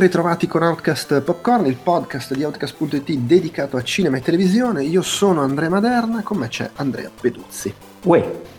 ritrovati con Outcast Popcorn, il podcast di Outcast.it dedicato a cinema e televisione. Io sono Andrea Maderna, con me c'è Andrea Peduzzi. Uè.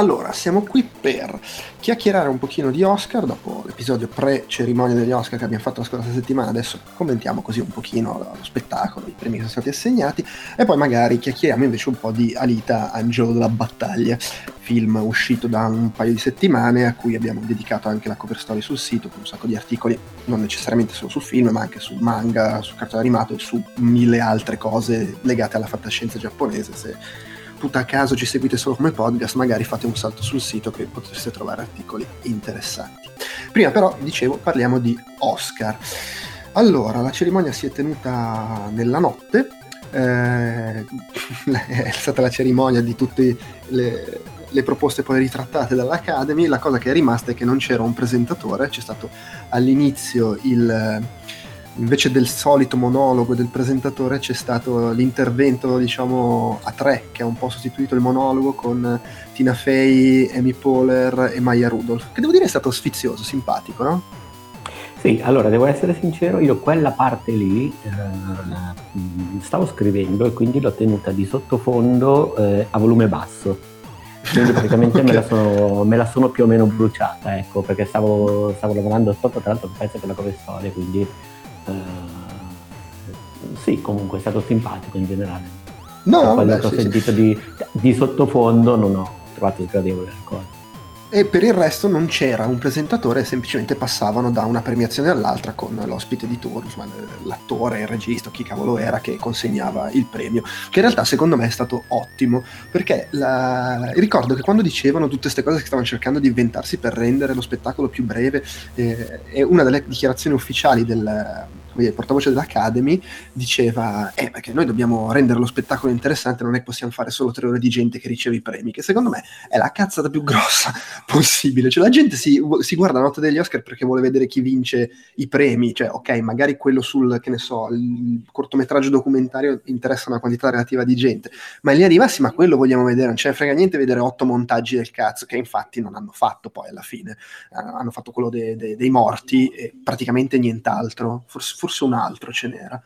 Allora, siamo qui per chiacchierare un pochino di Oscar, dopo l'episodio pre-cerimonia degli Oscar che abbiamo fatto la scorsa settimana, adesso commentiamo così un pochino lo spettacolo, i premi che sono stati assegnati, e poi magari chiacchieriamo invece un po' di Alita, Angelo della Battaglia, film uscito da un paio di settimane a cui abbiamo dedicato anche la cover story sul sito, con un sacco di articoli, non necessariamente solo sul film, ma anche sul manga, sul cartone animato e su mille altre cose legate alla fantascienza giapponese, se tutto a caso ci seguite solo come podcast, magari fate un salto sul sito che potreste trovare articoli interessanti. Prima però, dicevo, parliamo di Oscar. Allora, la cerimonia si è tenuta nella notte, eh, è stata la cerimonia di tutte le, le proposte poi ritrattate dall'Academy, la cosa che è rimasta è che non c'era un presentatore, c'è stato all'inizio il invece del solito monologo del presentatore c'è stato l'intervento diciamo a tre che ha un po' sostituito il monologo con Tina Fey, Amy Poehler e Maya Rudolph che devo dire è stato sfizioso, simpatico no? Sì, allora devo essere sincero, io quella parte lì eh, stavo scrivendo e quindi l'ho tenuta di sottofondo eh, a volume basso. Quindi praticamente me, la sono, me, la sono, più o meno bruciata, ecco, perché stavo, stavo lavorando sotto, tra l'altro pezzo per la cover storia, quindi eh, sì, comunque è stato simpatico in generale. No, quando ho sì, sentito sì. Di, di, sottofondo non ho trovato sgradevole la cosa. E per il resto non c'era. Un presentatore, semplicemente passavano da una premiazione all'altra con l'ospite di turno, l'attore, il regista, chi cavolo era che consegnava il premio, che in realtà secondo me è stato ottimo, perché la... ricordo che quando dicevano tutte queste cose che stavano cercando di inventarsi per rendere lo spettacolo più breve, eh, una delle dichiarazioni ufficiali del il portavoce dell'Academy, diceva eh, perché noi dobbiamo rendere lo spettacolo interessante, non è che possiamo fare solo tre ore di gente che riceve i premi, che secondo me è la cazzata più grossa possibile. Cioè la gente si, si guarda la notte degli Oscar perché vuole vedere chi vince i premi, cioè ok, magari quello sul, che ne so, il cortometraggio documentario interessa una quantità relativa di gente, ma in linea di massima quello vogliamo vedere, non ce ne frega niente vedere otto montaggi del cazzo, che infatti non hanno fatto poi alla fine, hanno fatto quello de, de, dei morti e praticamente nient'altro, forse, forse un altro ce n'era.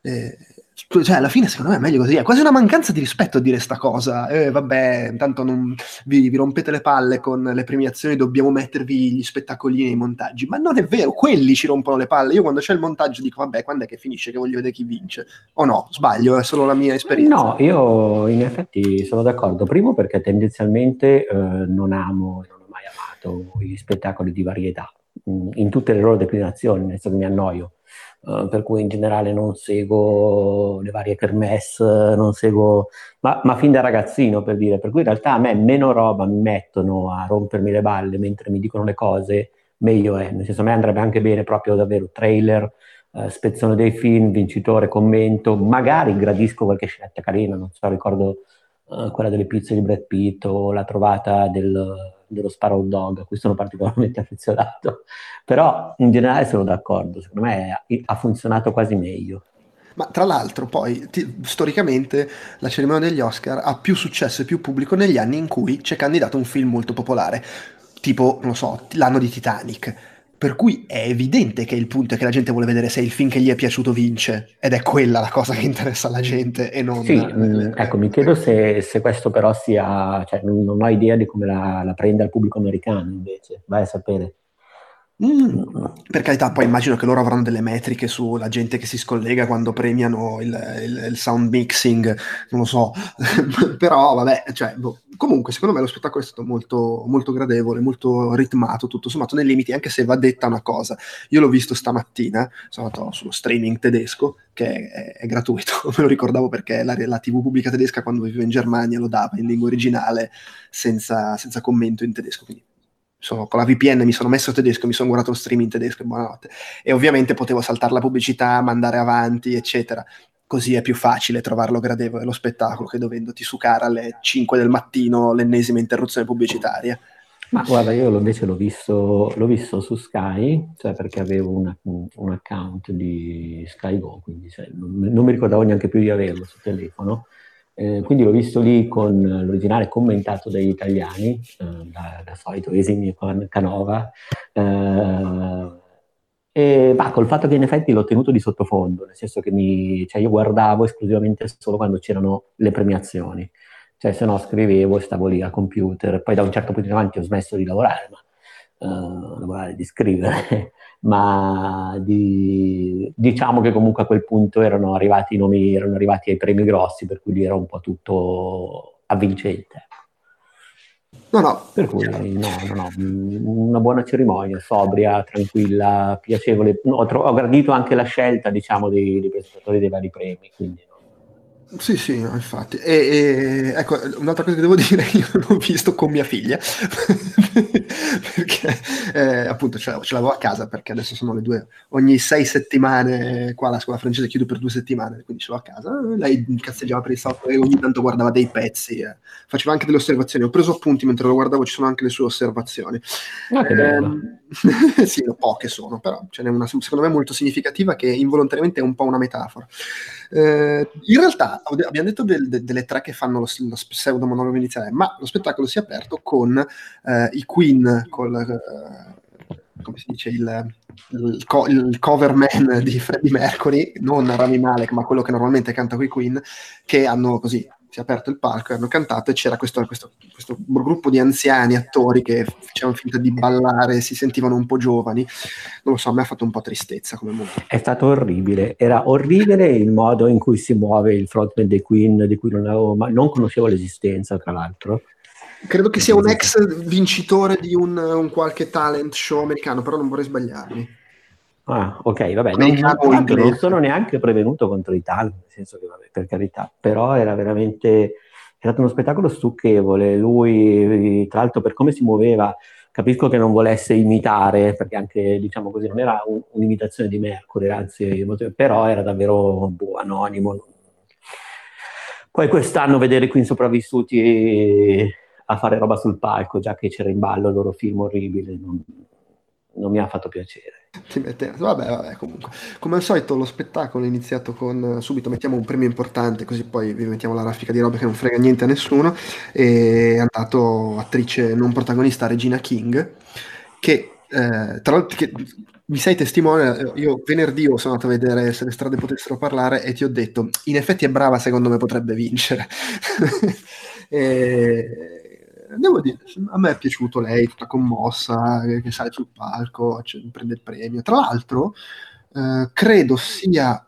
Eh, cioè, alla fine, secondo me è meglio così. È quasi una mancanza di rispetto a dire sta cosa. Eh, vabbè, intanto non vi, vi, rompete le palle con le premiazioni, dobbiamo mettervi gli spettacolini nei montaggi. Ma non è vero, quelli ci rompono le palle. Io quando c'è il montaggio dico, vabbè, quando è che finisce? Che voglio vedere chi vince. O no, sbaglio, è solo la mia esperienza. No, io in effetti sono d'accordo. Primo perché tendenzialmente eh, non amo, non ho mai amato gli spettacoli di varietà mm, in tutte le loro declinazioni, nel senso che mi annoio eh, per cui in generale non seguo le varie kermesse, non seguo, ma, ma, fin da ragazzino per dire, per cui in realtà a me meno roba mi mettono a rompermi le balle mentre mi dicono le cose, meglio è, nel senso a me andrebbe anche bene proprio davvero trailer, uh, spezzone dei film, vincitore, commento, magari gradisco qualche scelta carina, non so, ricordo uh, quella delle pizze di Brad Pitt o la trovata del dello Sparrow Dog, a cui sono particolarmente affezionato, però in generale sono d'accordo, secondo me ha funzionato quasi meglio. Ma tra l'altro poi ti, storicamente la cerimonia degli Oscar ha più successo e più pubblico negli anni in cui c'è candidato un film molto popolare, tipo, non so, l'anno di Titanic per cui è evidente che il punto è che la gente vuole vedere se il film che gli è piaciuto vince, ed è quella la cosa che interessa alla gente e non... Sì, le... ecco, mi chiedo se, se, questo però sia... Cioè, non, non ho idea di come la, la prenda il pubblico americano invece, vai a sapere. Mm, per carità, poi immagino che loro avranno delle metriche sulla gente che si scollega quando premiano il, il, il sound mixing, non lo so, però vabbè, cioè, boh. Comunque secondo me lo spettacolo è stato molto, molto gradevole, molto ritmato, tutto sommato nei limiti, anche se va detta una cosa, io l'ho visto stamattina, sono andato sullo streaming tedesco, che è, è gratuito, me lo ricordavo perché la, la, TV pubblica tedesca quando vivevo in Germania lo dava in lingua originale senza, senza commento in tedesco, quindi sono, con la VPN mi sono messo tedesco, mi sono guardato lo streaming tedesco e buonanotte. E ovviamente potevo saltare la pubblicità, mandare avanti, eccetera. Così è più facile trovarlo gradevole lo spettacolo che dovendoti sucare alle 5 del mattino l'ennesima interruzione pubblicitaria. Ma guarda, io invece l'ho visto, l'ho visto su Sky, cioè perché avevo una, un account di Sky Go, quindi cioè, non, non, mi ricordavo neanche più di averlo sul telefono. Eh, quindi l'ho visto lì con l'originale commentato dagli italiani, eh, da, da, solito Esimio con Canova, eh, E, col fatto che in effetti l'ho tenuto di sottofondo, nel senso che mi, cioè io guardavo esclusivamente solo quando c'erano le premiazioni, cioè se no scrivevo e stavo lì al computer, poi da un certo punto in avanti ho smesso di lavorare, ma uh, lavorare, di scrivere, ma di, diciamo che comunque a quel punto erano arrivati i nomi, erano arrivati ai premi grossi, per cui era un po' tutto avvincente. No, no. Per cui no, no, no, una buona cerimonia, sobria, tranquilla, piacevole. Ho, tro- ho gradito anche la scelta, diciamo, dei, dei presentatori dei vari premi, quindi sì, sì, infatti. E, e, ecco, un'altra cosa che devo dire, io l'ho visto con mia figlia, perché eh, appunto ce l'avevo, ce l'avevo, a casa, perché adesso sono le due, ogni sei settimane qua la scuola francese chiudo per due settimane, quindi ce l'ho a casa. Lei cazzeggiava per il software e ogni tanto guardava dei pezzi, eh. faceva anche delle osservazioni. Ho preso appunti mentre lo guardavo, ci sono anche le sue osservazioni. Ah, che bello. Sì, poche sono, però ce n'è una secondo me molto significativa che involontariamente è un po' una metafora. Eh, in realtà abbiamo detto del, de, delle tre che fanno lo, lo pseudo monologo iniziale, ma lo spettacolo si è aperto con eh, i Queen, col, eh, come si dice, il, il, co- il, cover man di Freddie Mercury, non Rami Malek, ma quello che normalmente canta con i Queen, che hanno così si è aperto il palco e hanno cantato e c'era questo, questo, questo, gruppo di anziani attori che facevano finta di ballare, si sentivano un po' giovani. Non lo so, a me ha fatto un po' tristezza come momento. È stato orribile. Era orribile il modo in cui si muove il frontman dei Queen, di cui non, avevo, ma non conoscevo l'esistenza, tra l'altro. Credo che sia un ex vincitore di un, un qualche talent show americano, però non vorrei sbagliarmi. Ah, ok, vabbè, non, non, non, sono neanche prevenuto contro l'Italia, nel senso che, vabbè, per carità, però era veramente, è stato uno spettacolo stucchevole, lui, tra l'altro, per come si muoveva, capisco che non volesse imitare, perché anche, diciamo così, non era un, un'imitazione di Mercury, anzi, però era davvero boh, anonimo. Poi quest'anno vedere qui in sopravvissuti a fare roba sul palco, già che c'era in ballo il loro film orribile, non, non mi ha fatto piacere. Ti mette... Vabbè, vabbè, comunque. Come al solito lo spettacolo è iniziato con subito mettiamo un premio importante, così poi vi mettiamo la raffica di roba che non frega niente a nessuno. E è andato attrice non protagonista Regina King, che eh, tra l'altro che, mi sei testimone, io venerdì sono andato a vedere se le strade potessero parlare e ti ho detto, in effetti è brava, secondo me potrebbe vincere. e devo dire, a me è piaciuto lei, tutta commossa, che sale sul palco, cioè, prende il premio. Tra l'altro, eh, credo sia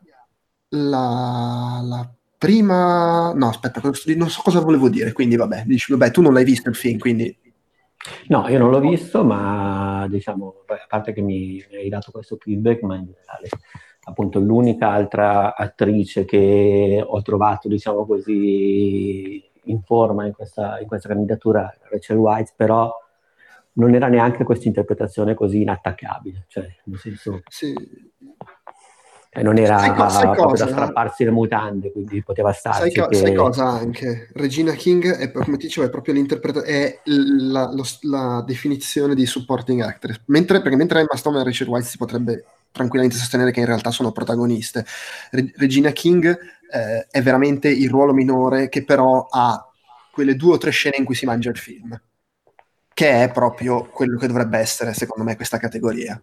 la, la, prima... No, aspetta, non so cosa volevo dire, quindi vabbè, dici, vabbè, tu non l'hai visto il film, quindi... No, io non l'ho visto, ma diciamo, a parte che mi, mi hai dato questo feedback, ma in generale appunto l'unica altra attrice che ho trovato, diciamo così, in forma in questa, in questa candidatura Rachel White, però non era neanche questa interpretazione così inattaccabile, cioè nel senso... Sì. Eh, non era sai, sai cosa, da strapparsi le mutande, quindi poteva stare. Sai, co- che... sai, cosa anche? Regina King, è, come ti dicevo, è proprio l'interpretazione, è la, lo, la, definizione di supporting actress. Mentre, perché mentre Emma Stone e Rachel White si potrebbe tranquillamente sostenere che in realtà sono protagoniste, Re- Regina King eh, è veramente il ruolo minore che però ha quelle due o tre scene in cui si mangia il film, che è proprio quello che dovrebbe essere, secondo me, questa categoria.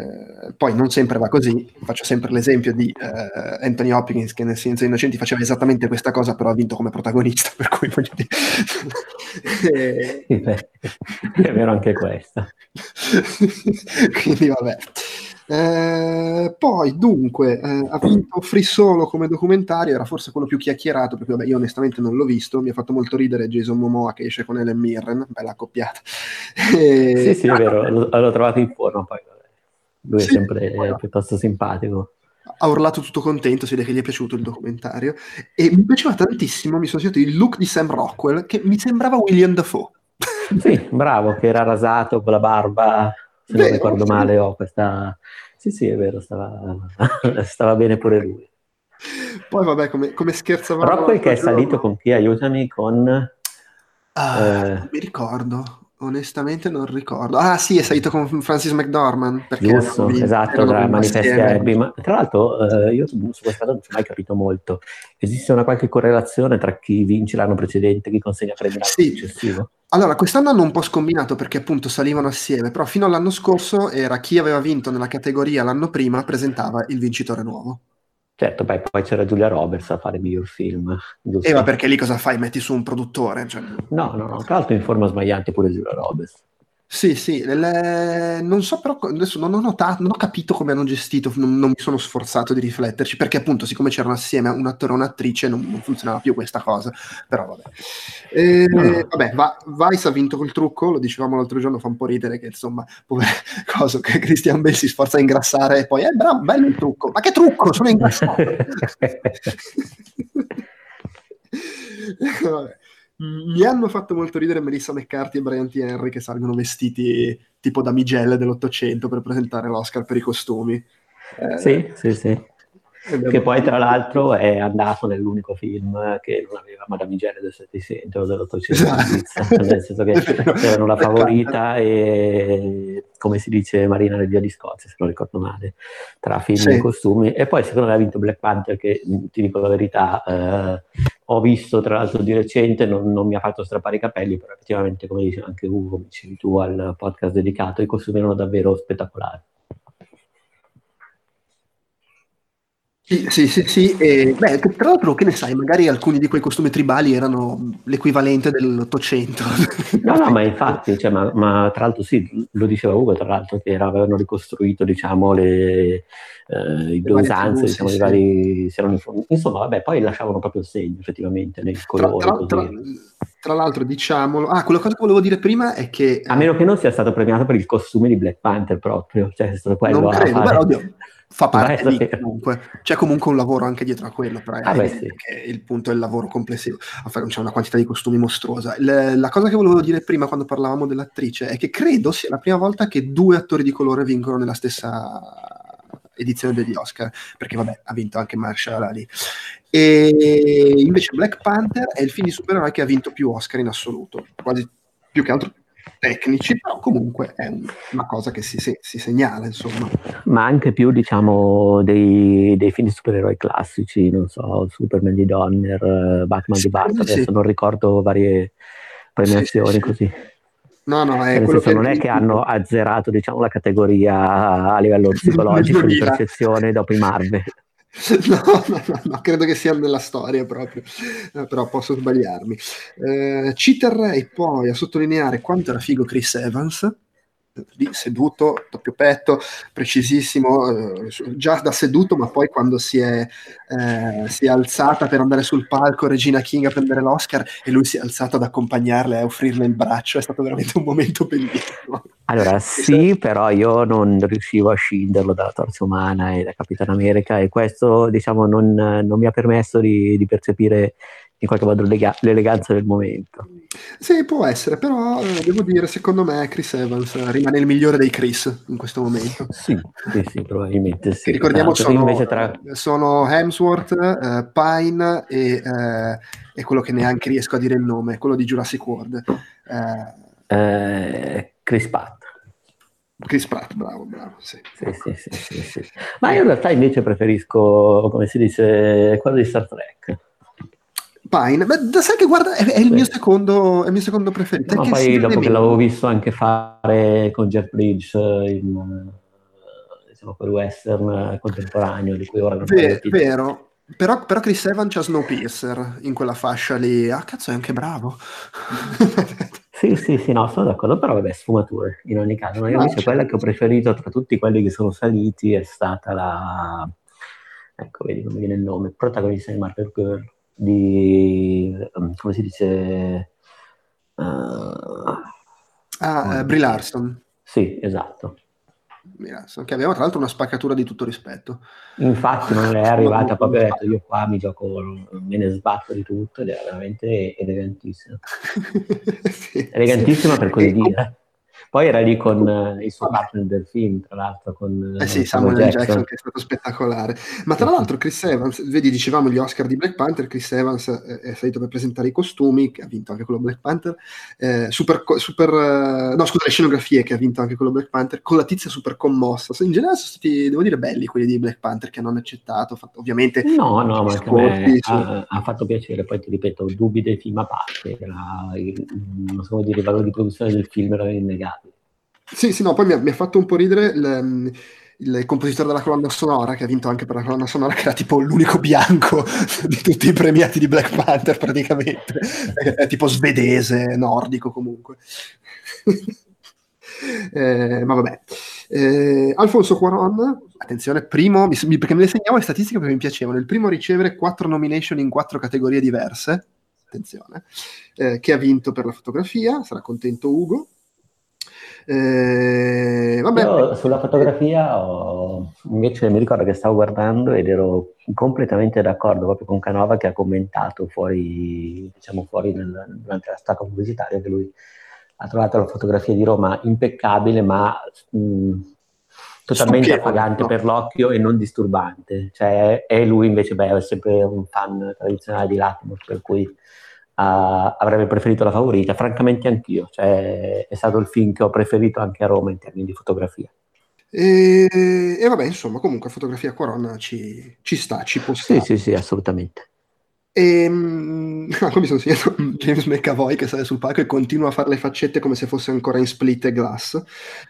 Eh, poi non sempre va così, faccio sempre l'esempio di eh, Anthony Hopkins che nel Silenzio dei Innocenti faceva esattamente questa cosa, però ha vinto come protagonista, per cui voglio dire... e... è vero anche questa. Quindi vabbè. Eh, poi, dunque, eh, ha vinto Free Solo come documentario, era forse quello più chiacchierato, perché vabbè, io onestamente non l'ho visto, mi ha fatto molto ridere Jason Momoa che esce con Ellen Mirren, bella accoppiata. E... Sì, sì, è vero, l'ho, l'ho trovato in forma poi, lui sì, è sempre poi, piuttosto simpatico. Ha urlato tutto contento, si vede che gli è piaciuto il documentario, e mi piaceva tantissimo, mi sono sentito il look di Sam Rockwell, che mi sembrava William Dafoe. Sì, bravo, che era rasato con la barba se non ricordo male, ho questa... Sì, sì, è vero, stava, stava bene pure lui. Poi vabbè, come, come scherzavamo... Rockwell che è salito con chi? Aiutami, con... Ah, eh... mi ricordo. Onestamente non ricordo. Ah sì, è salito con Francis McDormand. Giusto, vinto, esatto, tra Manifesti Herbie. Ma, tra l'altro eh, io su questa cosa non ci ho mai capito molto. Esiste una qualche correlazione tra chi vince l'anno precedente e chi consegna premi l'anno sì. successivo? Allora, quest'anno hanno un po' scombinato perché appunto salivano assieme, però fino all'anno scorso era chi aveva vinto nella categoria l'anno prima presentava il vincitore nuovo. Certo, beh, poi c'era Giulia Roberts a fare miglior film. Giusto? E ma perché lì cosa fai? Metti su un produttore? Cioè... No, no, no, tra l'altro in forma sbagliante pure Giulia Roberts. Sì, sì, le... non so però, adesso non ho notato, non ho capito come hanno gestito, non, non mi sono sforzato di rifletterci, perché appunto siccome c'erano assieme un attore e un'attrice non, non funzionava più questa cosa, però vabbè. E, no. Vabbè, va, Vice ha vinto col trucco, lo dicevamo l'altro giorno, fa un po' ridere che insomma, povero coso, che Christian Bale si sforza a ingrassare e poi, eh bravo, bello il trucco, ma che trucco, sono ingrassato! vabbè mi hanno fatto molto ridere Melissa McCarthy e Brian T. Henry che salgono vestiti tipo damigelle dell'Ottocento per presentare l'Oscar per i costumi. Eh, sì, sì, sì. Che poi tra l'altro è andato nell'unico film che non aveva Madamigelle del Settecento o dell'Ottocento, esatto. nel senso che erano la favorita e come si dice Marina nel Via di Scozia, se non ricordo male, tra film sì. e costumi. E poi secondo me ha vinto Black Panther che ti dico la verità, eh, ho visto tra l'altro di recente, non, non, mi ha fatto strappare i capelli, però effettivamente come dice anche Ugo, come dicevi tu al podcast dedicato, i costumi erano davvero spettacolari. Sì, sì, sì, sì. E, beh, tra l'altro, che ne sai, magari alcuni di quei costumi tribali erano l'equivalente dell'Ottocento. No, no, ma infatti, cioè, ma, ma, tra l'altro sì, lo diceva Ugo, tra l'altro, che era, avevano ricostruito, diciamo, le, eh, le usanze, diciamo, sì, i vari... Sì. Insomma, vabbè, poi lasciavano proprio il segno, effettivamente, nei colori. Tra, tra, tra, tra l'altro, diciamolo... Ah, quella cosa che volevo dire prima è che... A meno che non sia stato premiato per il costume di Black Panther proprio, cioè è stato quello non credo, fare... Beh, oddio fa parte di comunque. C'è comunque un lavoro anche dietro a quello, però ah, beh, sì. il punto è il lavoro complessivo. C'è una quantità di costumi mostruosa. Le, la cosa che volevo dire prima quando parlavamo dell'attrice è che credo sia la prima volta che due attori di colore vincono nella stessa edizione degli Oscar, perché vabbè, ha vinto anche Marshall Ali. E invece Black Panther è il film di supereroi che ha vinto più Oscar in assoluto, quasi più che altro tecnici, però comunque è una cosa che si, si, si segnala, insomma. Ma anche più, diciamo, dei, dei film di supereroi classici, non so, Superman di Donner, Batman sì, di Batman, sì. adesso non ricordo varie premiazioni sì, così. No, no, è Nel senso, non è che hanno azzerato diciamo, la categoria a livello psicologico di percezione dopo i Marvel. No, no, no, no, credo che sia nella storia proprio, eh, però posso sbagliarmi. Eh, ci terrei poi a sottolineare quanto era figo Chris Evans, lì seduto, doppio petto, precisissimo, eh, già da seduto, ma poi quando si è, eh, si è, alzata per andare sul palco Regina King a prendere l'Oscar e lui si è alzato ad accompagnarle e a offrirle il braccio, è stato veramente un momento bellissimo. Allora sì, però io non riuscivo a scinderlo dalla torsa umana e da Capitan America e questo diciamo non, non mi ha permesso di, di percepire in qualche modo l'ega- l'eleganza del momento. Sì, può essere, però eh, devo dire, secondo me Chris Evans rimane il migliore dei Chris in questo momento. Sì, sì, sì probabilmente sì. Che ricordiamo sono, tra... sono, Hemsworth, eh, Pine e, eh, e, quello che neanche riesco a dire il nome, quello di Jurassic World. Eh, Chris Pratt. Chris Pratt, bravo, bravo, sì. Sì, sì, sì, sì, Ma io in realtà invece preferisco, come si dice, quello di Star Trek. Pine, Beh, sai che guarda, è, è, il, mio secondo, è il mio secondo preferito. Ma poi dopo che l'avevo visto anche fare con Jeff Bridge in diciamo, quel western contemporaneo di cui ora non Ve- Vero, però, però Chris Evans c'ha Snowpiercer in quella fascia lì. Ah, cazzo, è anche bravo. sì, sì, sì, no, sono d'accordo, però vabbè, sfumature in ogni caso. Ma io invece quella che ho preferito tra tutti quelli che sono saliti è stata la... Ecco, vedi, come viene il nome, protagonista di Marvel Girl di, um, come si dice? Uh, ah, uh, Brie Larson. Sì, esatto. Larson, che aveva tra l'altro una spaccatura di tutto rispetto. Infatti non è arrivata proprio, detto io qua mi gioco, me ne sbatto di tutto ed è veramente elegantissima. sì, elegantissima sì. per così e, dire. Poi era lì con uh, il suo partner del film, tra l'altro, con eh sì, Samuel, Samuel Jackson. Jackson. che è stato spettacolare. Ma tra l'altro Chris Evans, vedi, dicevamo gli Oscar di Black Panther, Chris Evans è salito per presentare i costumi, che ha vinto anche quello Black Panther, eh, super, super no scusa, le scenografie che ha vinto anche quello Black Panther, con la tizia super commossa. In generale sono stati, devo dire, belli quelli di Black Panther che hanno accettato, fatto, ovviamente... No, no, ma anche me ha, ha, fatto piacere, poi ti ripeto, dubbi dei film a parte, la, il, non so come dire, i valori di produzione del film erano innegabili. Sì, sì, no, poi mi ha, mi ha fatto un po' ridere il, il, compositore della colonna sonora, che ha vinto anche per la colonna sonora, che era tipo l'unico bianco di tutti i premiati di Black Panther praticamente, è tipo svedese, nordico comunque. eh, ma vabbè. Eh, Alfonso Cuaron, attenzione, primo, mi, perché me le segnavo le statistiche perché mi piacevano, il primo a ricevere quattro nomination in quattro categorie diverse, attenzione, eh, che ha vinto per la fotografia, sarà contento Ugo. Eh. Io sulla fotografia ho... invece mi ricordo che stavo guardando ed ero completamente d'accordo proprio con Canova che ha commentato fuori, diciamo fuori nel, durante la stacca pubblicitaria che lui ha trovato la fotografia di Roma impeccabile ma mh, totalmente appagante no? per l'occhio e non disturbante. Cioè, e lui invece beh, è sempre un fan tradizionale di Latmos per cui Uh, avrebbe preferito la favorita, francamente anch'io, cioè, è stato il film che ho preferito anche a Roma in termini di fotografia. E, e vabbè, insomma, comunque fotografia Corona ci, ci sta, ci può stare. Sì, sì, sì, assolutamente. E um, mi sono segnato James McAvoy che sale sul palco e continua a fare le faccette come se fosse ancora in split e glass.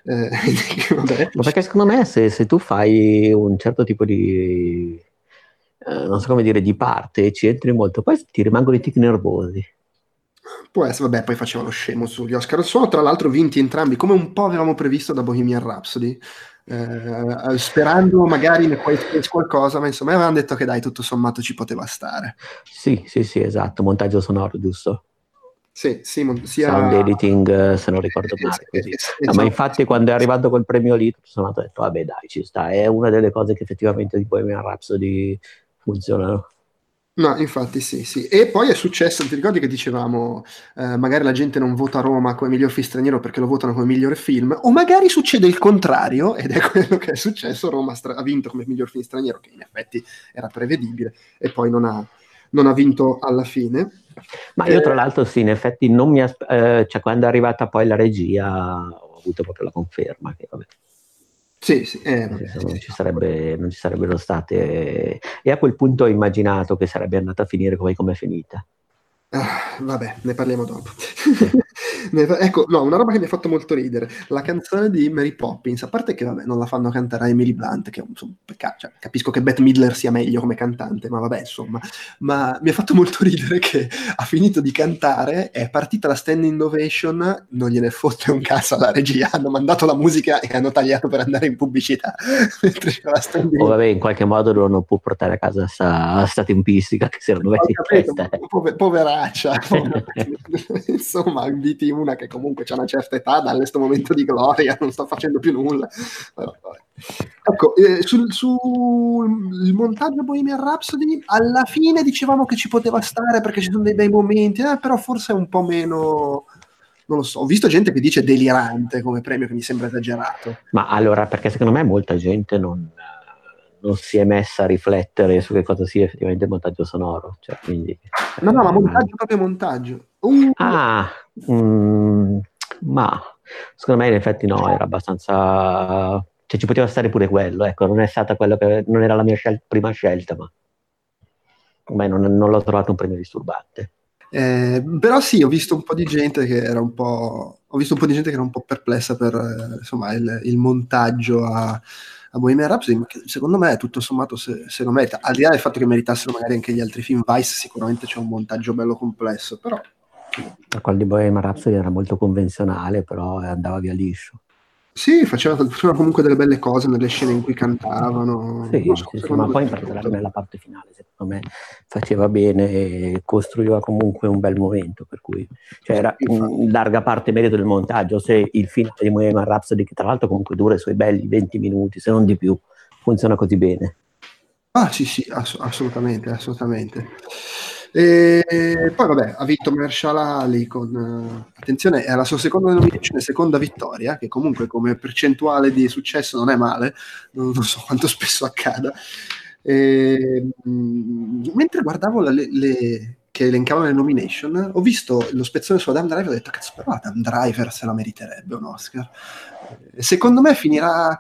Eh, vabbè. Ma perché secondo me se, se tu fai un certo tipo di eh, non so come dire, di parte, ci entri molto, poi ti rimangono i tic nervosi. Può essere, vabbè, poi faceva lo scemo sugli Oscar. Sono tra l'altro vinti entrambi, come un po' avevamo previsto da Bohemian Rhapsody. Eh, sperando magari ne puoi qualcosa, ma insomma avevano detto che dai, tutto sommato ci poteva stare. Sì, sì, sì, esatto, montaggio sonoro, giusto? Sì, sì, sia... Sound editing, eh, se non ricordo male. Così. No, ma infatti quando è arrivato quel premio lì, sono andato e detto, vabbè dai, ci sta, è una delle cose che effettivamente di Bohemian Rhapsody funzionano. No, infatti sì, sì. E poi è successo, ti ricordi che dicevamo, eh, magari la gente non vota Roma come miglior film straniero perché lo votano come migliore film, o magari succede il contrario, ed è quello che è successo, Roma stra- ha vinto come miglior film straniero, che in effetti era prevedibile, e poi non ha, non ha vinto alla fine. Ma io tra l'altro sì, in effetti non mi aspe- eh, cioè quando è arrivata poi la regia ho avuto proprio la conferma che vabbè, sì, sì, eh, vabbè, non, ci sarebbe, non, ci sarebbero state. E a quel punto ho immaginato che sarebbe andata a finire come è finita. Ah, vabbè, ne parliamo dopo. ecco, no, una roba che mi ha fatto molto ridere, la canzone di Mary Poppins, a parte che vabbè, non la fanno cantare a Emily Blunt, che insomma, peccato, cioè, capisco che Bette Midler sia meglio come cantante, ma vabbè, insomma, ma mi ha fatto molto ridere che ha finito di cantare, è partita la standing ovation, non gliene fotte un cazzo alla regia, hanno mandato la musica e hanno tagliato per andare in pubblicità, mentre c'era la standing... O vabbè, in qualche modo loro non può portare a casa sta, sta tempistica che si erano messi in testa. Poveraccia, insomma, inviti una che comunque ha una certa età, dalle questo momento di gloria, non sta facendo più nulla. ecco, eh, sul, sul montaggio Bohemian Rhapsody, alla fine dicevamo che ci poteva stare perché ci sono dei bei momenti, eh, però forse è un po' meno non lo so, ho visto gente che dice delirante come premio che mi sembra esagerato. Ma allora, perché secondo me molta gente non, non si è messa a riflettere su che cosa sia effettivamente il montaggio sonoro. Cioè, quindi, no, no, ma montaggio proprio montaggio. Uh. Ah, mm, ma secondo me in effetti no, era abbastanza... Cioè ci poteva stare pure quello, ecco, non è stata quello che... non era la mia scel- prima scelta, ma... Beh, non, non l'ho trovato un premio disturbante. Eh, però sì, ho visto un po' di gente che era un po'... ho visto un po' di gente che era un po' perplessa per eh, insomma, il, il montaggio a a Bohemian Rhapsody, ma che secondo me tutto sommato se, se, lo merita, al di là del fatto che meritassero magari anche gli altri film, Vice sicuramente c'è un montaggio bello complesso, però... Quello di Bohemian Rhapsody era molto convenzionale, però andava via liscio. Sì, faceva, faceva, comunque delle belle cose nelle scene in cui cantavano. Sì, so, sì, sì ma poi in particolare nella parte finale, secondo me, faceva bene e costruiva comunque un bel momento, per cui cioè, era in larga parte merito del montaggio. Se il finale di Bohemian Rhapsody, che tra l'altro comunque dura i suoi belli 20 minuti, se non di più, funziona così bene. Ah sì, sì, ass- assolutamente, assolutamente. E poi vabbè, ha vinto Marshall Ali con, uh, attenzione, è la sua seconda nomination seconda vittoria, che comunque come percentuale di successo non è male, non, non so quanto spesso accada. E, mh, mm, mentre guardavo le, le, che elencavano le nomination, ho visto lo spezzone su Adam Driver e ho detto, cazzo, però Adam Driver se la meriterebbe un Oscar. Secondo me finirà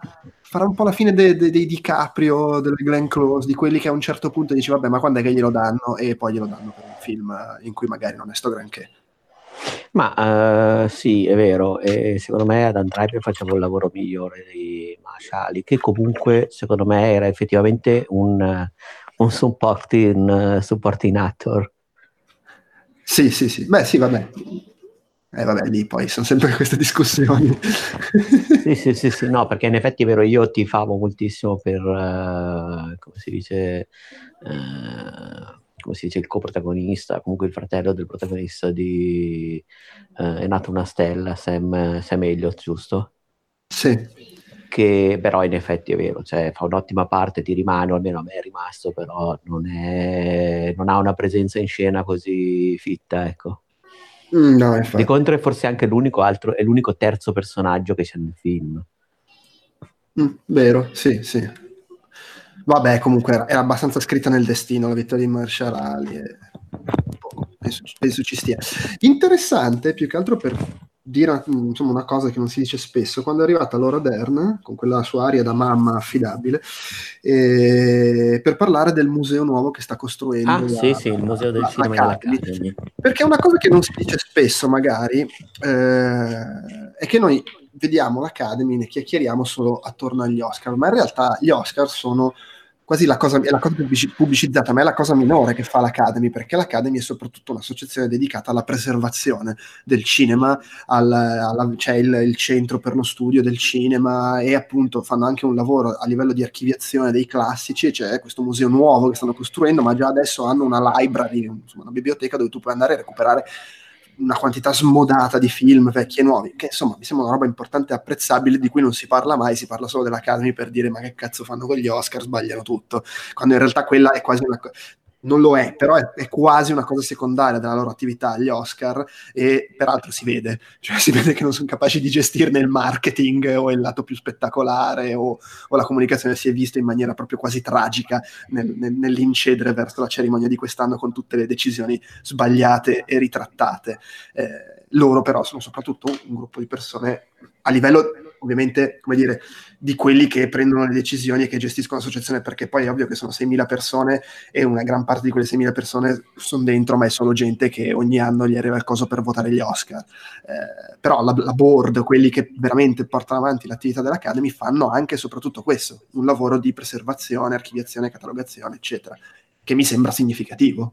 farà un po' la fine dei de, de DiCaprio, del Glenn Close, di quelli che a un certo punto dici vabbè ma quando è che glielo danno e poi glielo danno per un film in cui magari non è sto granché. Ma uh, sì, è vero, e secondo me ad Driver faceva un lavoro migliore di Mashali, che comunque secondo me era effettivamente un, un supporting, uh, supporting actor. Sì, sì, sì, beh sì, vabbè, eh vabbè, lì poi sono sempre queste discussioni. sì, sì, sì, sì, no, perché in effetti è vero, io ti favo moltissimo per, uh, come si dice, uh, come si dice, il coprotagonista, comunque il fratello del protagonista di uh, È nata una stella, Sam, Sam Elliott, giusto? Sì. Che però in effetti è vero, cioè fa un'ottima parte, ti rimane, almeno a me è rimasto, però non, è, non ha una presenza in scena così fitta, ecco. Mm, no, Di contro è forse anche l'unico, altro, è l'unico terzo personaggio che c'è nel film. Mm, vero, sì, sì. Vabbè, comunque era, era, abbastanza scritta nel destino la vittoria di Marshall Ali. E... Penso, penso, ci stia. Interessante, più che altro per dire insomma, una cosa che non si dice spesso, quando è arrivata Laura Dern, con quella sua aria da mamma affidabile, eh, per parlare del museo nuovo che sta costruendo. Ah, la, sì, sì, il museo del la, cinema dell'Academy. Perché una cosa che non si dice spesso, magari, eh, è che noi vediamo l'Academy, ne chiacchieriamo solo attorno agli Oscar, ma in realtà gli Oscar sono quasi la cosa, è la cosa pubblicizzata, ma è la cosa minore che fa l'Academy, perché l'Academy è soprattutto un'associazione dedicata alla preservazione del cinema, al, alla, c'è il, il, centro per lo studio del cinema e appunto fanno anche un lavoro a livello di archiviazione dei classici, c'è questo museo nuovo che stanno costruendo, ma già adesso hanno una library, insomma, una biblioteca dove tu puoi andare a recuperare una quantità smodata di film vecchi e nuovi, che insomma mi sembra una roba importante e apprezzabile di cui non si parla mai, si parla solo dell'Academy per dire ma che cazzo fanno con gli Oscar, sbagliano tutto, quando in realtà quella è quasi una non lo è, però è, è, quasi una cosa secondaria della loro attività agli Oscar e peraltro si vede, cioè si vede che non sono capaci di gestirne il marketing o il lato più spettacolare o, o la comunicazione si è vista in maniera proprio quasi tragica nel, nel, nell'incedere verso la cerimonia di quest'anno con tutte le decisioni sbagliate e ritrattate. Eh, loro però sono soprattutto un gruppo di persone a livello ovviamente, come dire, di quelli che prendono le decisioni e che gestiscono l'associazione, perché poi è ovvio che sono 6.000 persone e una gran parte di quelle 6.000 persone sono dentro, ma è solo gente che ogni anno gli arriva il coso per votare gli Oscar. Eh, però la, la, board, quelli che veramente portano avanti l'attività dell'Academy, fanno anche e soprattutto questo, un lavoro di preservazione, archiviazione, catalogazione, eccetera, che mi sembra significativo.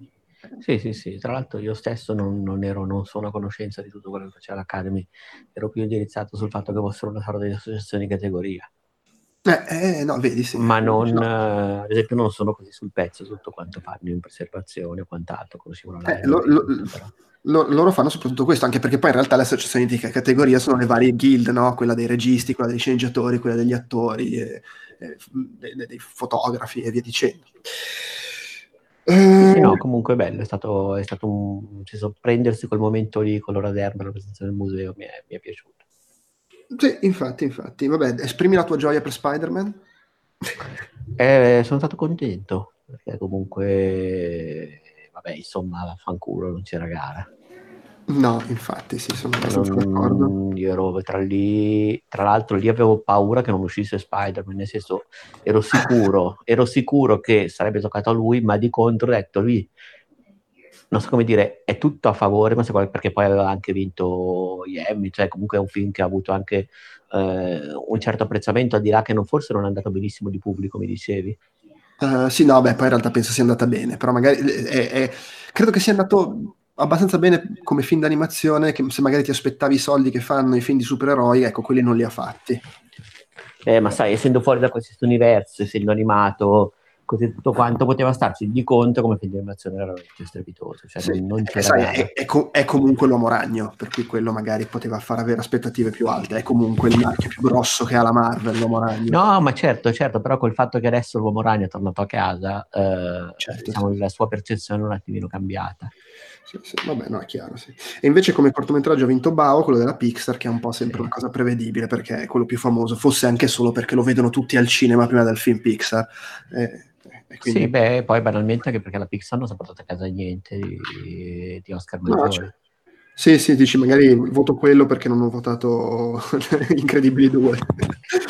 Sì, sì, sì, tra l'altro io stesso non, non, ero, non sono a conoscenza di tutto quello che faceva l'Academy, ero più indirizzato sul fatto che fossero una sorta di associazioni di categoria. Eh, eh, no, vedi, sì. Ma non, no. uh, ad esempio, non sono così sul pezzo su tutto quanto fanno in preservazione o quant'altro, eh, lo, lo, lo, loro fanno soprattutto questo, anche perché poi in realtà le associazioni di categoria sono le varie guild, no? quella dei registi, quella dei sceneggiatori, quella degli attori, e, e, dei, dei fotografi e via dicendo. Sì, no, comunque è bello, è stato, è stato un... Senso, prendersi quel momento lì con l'ora d'erba, la presenza del museo, mi è, mi è piaciuto. Sì, infatti, infatti. Vabbè, esprimi la tua gioia per Spider-Man? Eh, sono stato contento, perché comunque, vabbè, insomma, fanculo, non c'era gara. No, infatti, sì, sono abbastanza non, d'accordo. Io ero tra lì, tra l'altro lì avevo paura che non uscisse Spider-Man, nel senso, ero sicuro, ero sicuro che sarebbe toccato a lui, ma di contro ho detto, lui, non so come dire, è tutto a favore, ma perché poi aveva anche vinto gli Emmy, cioè comunque è un film che ha avuto anche eh, un certo apprezzamento, al di là che non, forse non è andato benissimo di pubblico, mi dicevi. Uh, sì, no, beh, poi in realtà penso sia andata bene, però magari è, è, credo che sia andato abbastanza bene come film d'animazione che se magari ti aspettavi i soldi che fanno i film di supereroi, ecco, quelli non li ha fatti. Eh, ma sai, essendo fuori da questo universo, essendo animato, così tutto quanto poteva starci di conto come film di animazione era veramente strepitoso. Cioè sì, non, non sai, è, è, co- è, comunque l'uomo ragno, per cui quello magari poteva far avere aspettative più alte. È comunque il marchio più grosso che ha la Marvel, l'uomo ragno. No, ma certo, certo, però col fatto che adesso l'uomo ragno è tornato a casa, eh, certo, diciamo, la sua percezione è un attimino cambiata. Sì, sì, vabbè, no, è chiaro, sì. E invece come cortometraggio ha vinto Bao, quello della Pixar, che è un po' sempre una cosa prevedibile, perché è quello più famoso, fosse anche solo perché lo vedono tutti al cinema prima del film Pixar. Eh, quindi... Sì, beh, poi banalmente anche perché la Pixar non si è portata a casa niente di, di Oscar. No, cioè, sì, sì, dici magari voto quello perché non ho votato Incredibili 2.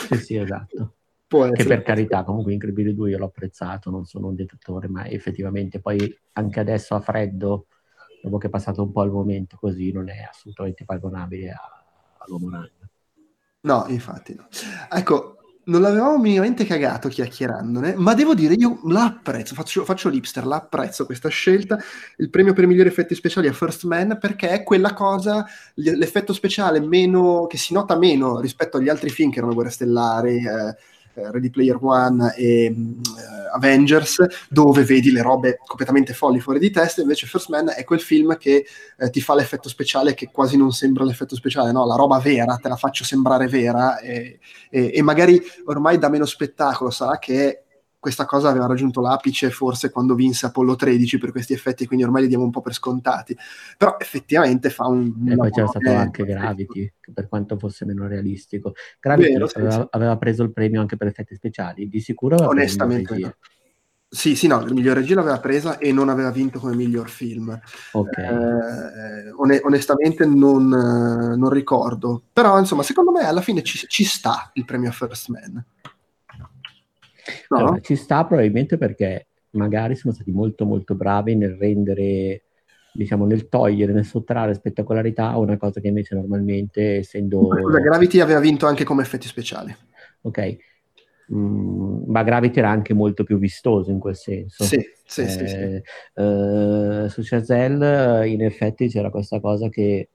sì, sì, esatto. che per carità, comunque Incredibili 2 io l'ho apprezzato, non sono un detettore, ma effettivamente poi anche adesso a freddo, dopo che è passato un po' il momento così, non è assolutamente paragonabile all'uomo ragno. No, infatti no. Ecco, non l'avevamo minimamente cagato chiacchierandone, ma devo dire io l'apprezzo, faccio, faccio l'ipster, l'apprezzo questa scelta, il premio per i migliori effetti speciali a First Man perché è quella cosa, l'effetto speciale meno, che si nota meno rispetto agli altri film che erano Guerre Stellari, eh, eh, Ready Player One e uh, Avengers, dove vedi le robe completamente folli fuori di testa, invece First Man è quel film che eh, ti fa l'effetto speciale che quasi non sembra l'effetto speciale, no? La roba vera, te la faccio sembrare vera e, e, e magari ormai dà meno spettacolo, sarà che questa cosa aveva raggiunto l'apice forse quando vinse Apollo 13 per questi effetti, quindi ormai li diamo un po' per scontati. Però effettivamente fa un... E poi c'era stato anche Gravity, per quanto fosse meno realistico. Gravity Vero, aveva, sì, sì. aveva, preso il premio anche per effetti speciali, di sicuro Onestamente no. Sì, sì, no, il miglior regia l'aveva presa e non aveva vinto come miglior film. Okay. Eh, on- onestamente non, non, ricordo. Però, insomma, secondo me alla fine ci, ci sta il premio First Man. No? Allora, ci sta probabilmente perché magari sono stati molto molto bravi nel rendere, diciamo, nel togliere, nel sottrarre spettacolarità a una cosa che invece normalmente essendo... La Gravity aveva vinto anche come effetti speciali. Ok, mm, ma Gravity era anche molto più vistoso in quel senso. Sì, sì, eh, sì, sì. Eh, su Chazelle in effetti c'era questa cosa che,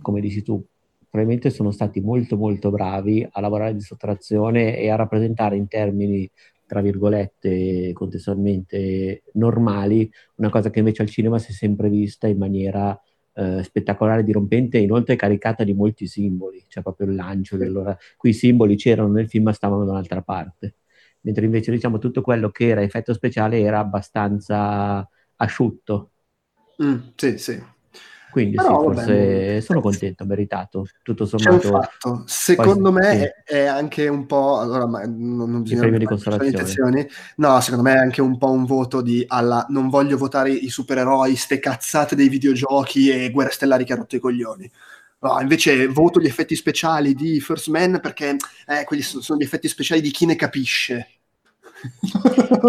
come dici tu, probabilmente sono stati molto molto bravi a lavorare di sottrazione e a rappresentare in termini tra virgolette contestualmente normali, una cosa che invece al cinema si è sempre vista in maniera eh, spettacolare, dirompente e inoltre caricata di molti simboli, cioè proprio il lancio dell'ora. Qui i simboli c'erano nel film ma stavano da un'altra parte, mentre invece diciamo tutto quello che era effetto speciale era abbastanza asciutto. Mm, sì, sì. Quindi Però, sì, forse sono contento, meritato. Tutto sommato. Secondo me sì. è anche un po'. Allora, non, non bisogna di consolazione. No, secondo me è anche un po' un voto di alla non voglio votare i supereroi, ste cazzate dei videogiochi e guerre stellari che ha rotto i coglioni. No, invece voto gli effetti speciali di First Man perché eh, quelli sono gli effetti speciali di chi ne capisce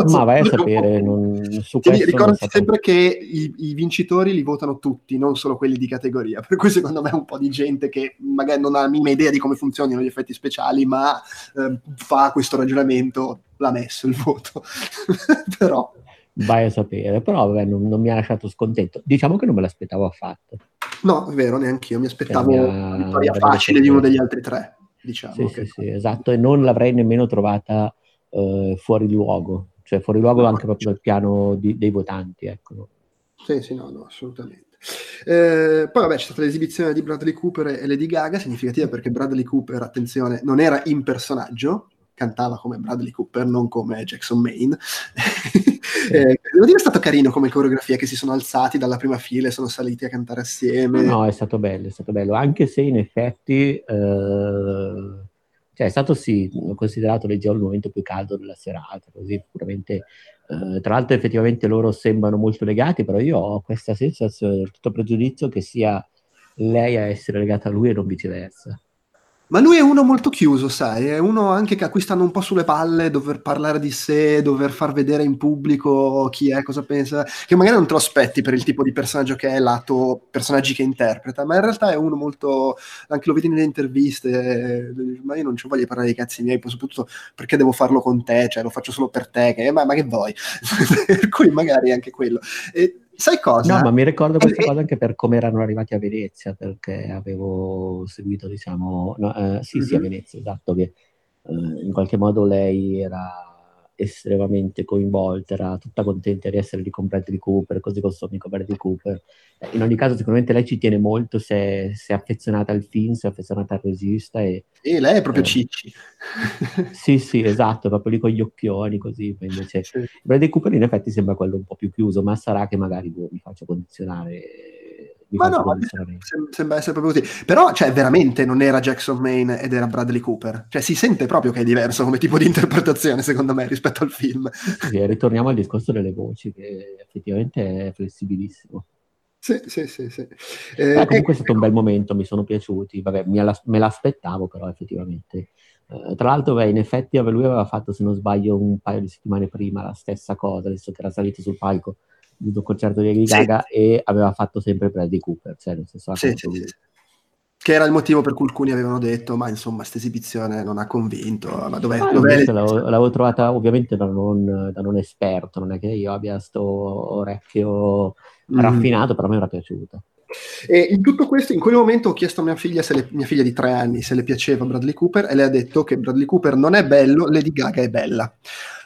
Ma vai a sapere. Non, su ricordati sempre che i, i, vincitori li votano tutti, non solo quelli di categoria. Per cui secondo me un po' di gente che magari non ha la minima idea di come funzionano gli effetti speciali, ma eh, fa questo ragionamento, l'ha messo il voto. Però... Vai a sapere, però vabbè, non, non, mi ha lasciato scontento. Diciamo che non me l'aspettavo affatto. No, è vero, neanche io. Mi aspettavo una vittoria facile di uno degli altri tre. Diciamo, sì, sì, sì, esatto, e non l'avrei nemmeno trovata eh, fuori luogo, cioè fuori luogo no, anche proprio dal piano di, dei votanti. Ecco. Sì, sì, no, no, assolutamente. Eh, poi vabbè c'è stata l'esibizione di Bradley Cooper e Lady Gaga, significativa perché Bradley Cooper, attenzione, non era in personaggio, cantava come Bradley Cooper, non come Jackson Maine. eh, devo dire è stato carino come coreografia che si sono alzati dalla prima fila e sono saliti a cantare assieme. No, è stato bello, è stato bello, anche se in effetti... Eh cioè è stato sì considerato leggevo il momento più caldo della serata, così puramente, eh, tra l'altro effettivamente loro sembrano molto legati, però io ho questa sensazione, tutto pregiudizio che sia lei a essere legata a lui e non viceversa. Ma lui è uno molto chiuso, sai, è uno anche che a cui stanno un po' sulle palle, dover parlare di sé, dover far vedere in pubblico chi è, cosa pensa, che magari non te lo aspetti per il tipo di personaggio che è, lato personaggi che interpreta, ma in realtà è uno molto, anche lo vedi nelle interviste, ma io non ci voglio parlare dei cazzi miei, soprattutto perché devo farlo con te, cioè lo faccio solo per te, che, ma, ma che vuoi? per cui magari anche quello. E, Sai cosa? No, ma mi ricordo questa cosa anche per come erano arrivati a Venezia, perché avevo seguito, diciamo, no, eh, sì, mm-hmm. sì, a mhm. Venezia, esatto, che eh, in qualche modo lei era estremamente coinvolta, era tutta contenta di essere lì con Bradley Cooper, così con suo amico Bradley Cooper. Eh, in ogni caso, sicuramente lei ci tiene molto, se è, se è affezionata al film, se è affezionata al regista. E, e lei è proprio eh, Cicci. sì, sì, esatto, proprio lì con gli occhioni, così. Invece, sì. Bradley Cooper in effetti sembra quello un po' più chiuso, ma sarà che magari boh, mi faccio condizionare ma no, sembra essere proprio così. Però, cioè, veramente non era Jackson Maine ed era Bradley Cooper. Cioè, si sente proprio che è diverso come tipo di interpretazione, secondo me, rispetto al film. Sì, ritorniamo al discorso delle voci, che effettivamente è flessibilissimo. Sì, sì, sì. sì. Eh, eh, comunque è stato un bel momento, mi sono piaciuti. Vabbè, me l'aspettavo, però, effettivamente. Uh, tra l'altro, beh, in effetti lui aveva fatto, se non sbaglio, un paio di settimane prima la stessa cosa, adesso che era salito sul palco un concerto di Lady sì. Gaga e aveva fatto sempre Bradley Cooper, cioè nel senso sì, sì, sì, che era il motivo per cui alcuni avevano detto ma insomma questa esibizione non ha convinto ma dov'è, ah, dov'è l'avevo, l'avevo, trovata ovviamente da non, da non, esperto non è che io abbia sto orecchio mm. raffinato però mi era piaciuta e in tutto questo, in quel momento ho chiesto a mia figlia, le, mia figlia di tre anni, se le piaceva Bradley Cooper e lei ha detto che Bradley Cooper non è bello, Lady Gaga è bella.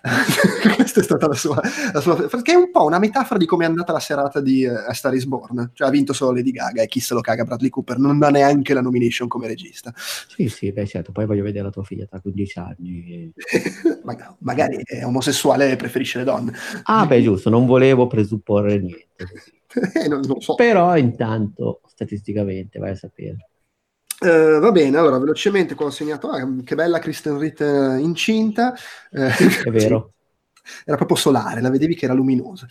Questa è stata la sua, la sua, Perché è un po' una metafora di come è andata la serata di uh, A Star is Born. Cioè ha vinto solo Lady Gaga e chi se lo caga Bradley Cooper non ha neanche la nomination come regista. Sì, sì, beh certo, poi voglio vedere la tua figlia tra 15 anni. Mag- magari è omosessuale e preferisce le donne. Ah beh giusto, non volevo presupporre niente. eh, non, non so. Però intanto, statisticamente, vai a sapere. Uh, va bene, allora velocemente qua ho segnato, ah, che bella Kristen Ritt eh, incinta. È vero. Era proprio solare, la vedevi che era luminosa.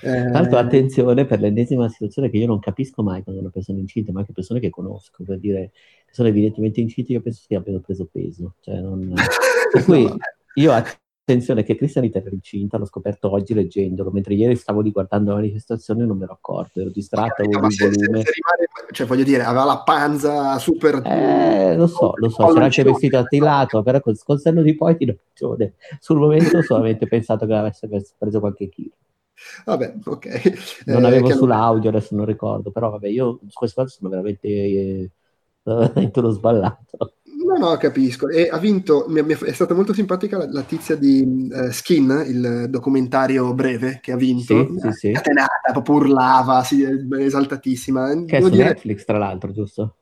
Tra l'altro, attenzione per l'ennesima situazione che io non capisco mai quando una persona incinta, ma anche persone che conosco, per dire che sono evidentemente incinte, io penso che abbiano preso peso. Cioè non... per cui io Attenzione che Cristian era incinta, l'ho scoperto oggi leggendolo, mentre ieri stavo lì guardando la manifestazione e non mi ero accorto, ero distratto, avevo il volume. Se, se rimane, cioè voglio dire, aveva la panza super... Eh, lo so, lo so, c'era anche vestito attilato, però col, senno di poi ti ragione. Sul momento ho solamente pensato che avesse preso qualche chilo. Vabbè, ok. Non eh, avevo sull'audio, non... adesso non ricordo, però vabbè, io su queste cose sono veramente... Eh, uno sballato. No, no, capisco. E ha vinto, mi, mi è stata molto simpatica la, la tizia di uh, Skin, il documentario breve che ha vinto. Sì, sì, sì. Catenata, proprio urlava, sì, esaltatissima. Che è su dire... Netflix, tra l'altro, giusto?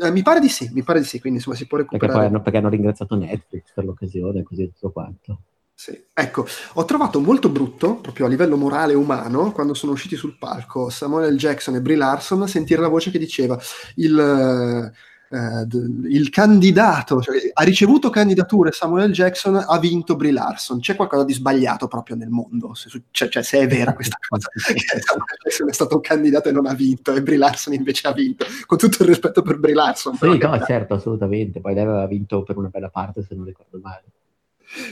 Eh, mi pare di sì, mi pare di sì, quindi insomma si può recuperare. Perché poi hanno, perché hanno ringraziato Netflix per l'occasione, così tutto quanto. Sì. Ecco, ho trovato molto brutto, proprio a livello morale e umano, quando sono usciti sul palco Samuel Jackson e Brie Larson, sentire la voce che diceva il eh, il candidato, cioè, ha ricevuto candidature Samuel Jackson, ha vinto Brie Larson. C'è qualcosa di sbagliato proprio nel mondo, se, cioè, cioè, se è vera questa cosa, che Samuel Jackson è stato un candidato e non ha vinto, e Brie Larson invece ha vinto, con tutto il rispetto per Brie Larson. Sì, no, certo, assolutamente. Poi lei aveva vinto per una bella parte, se non ricordo male.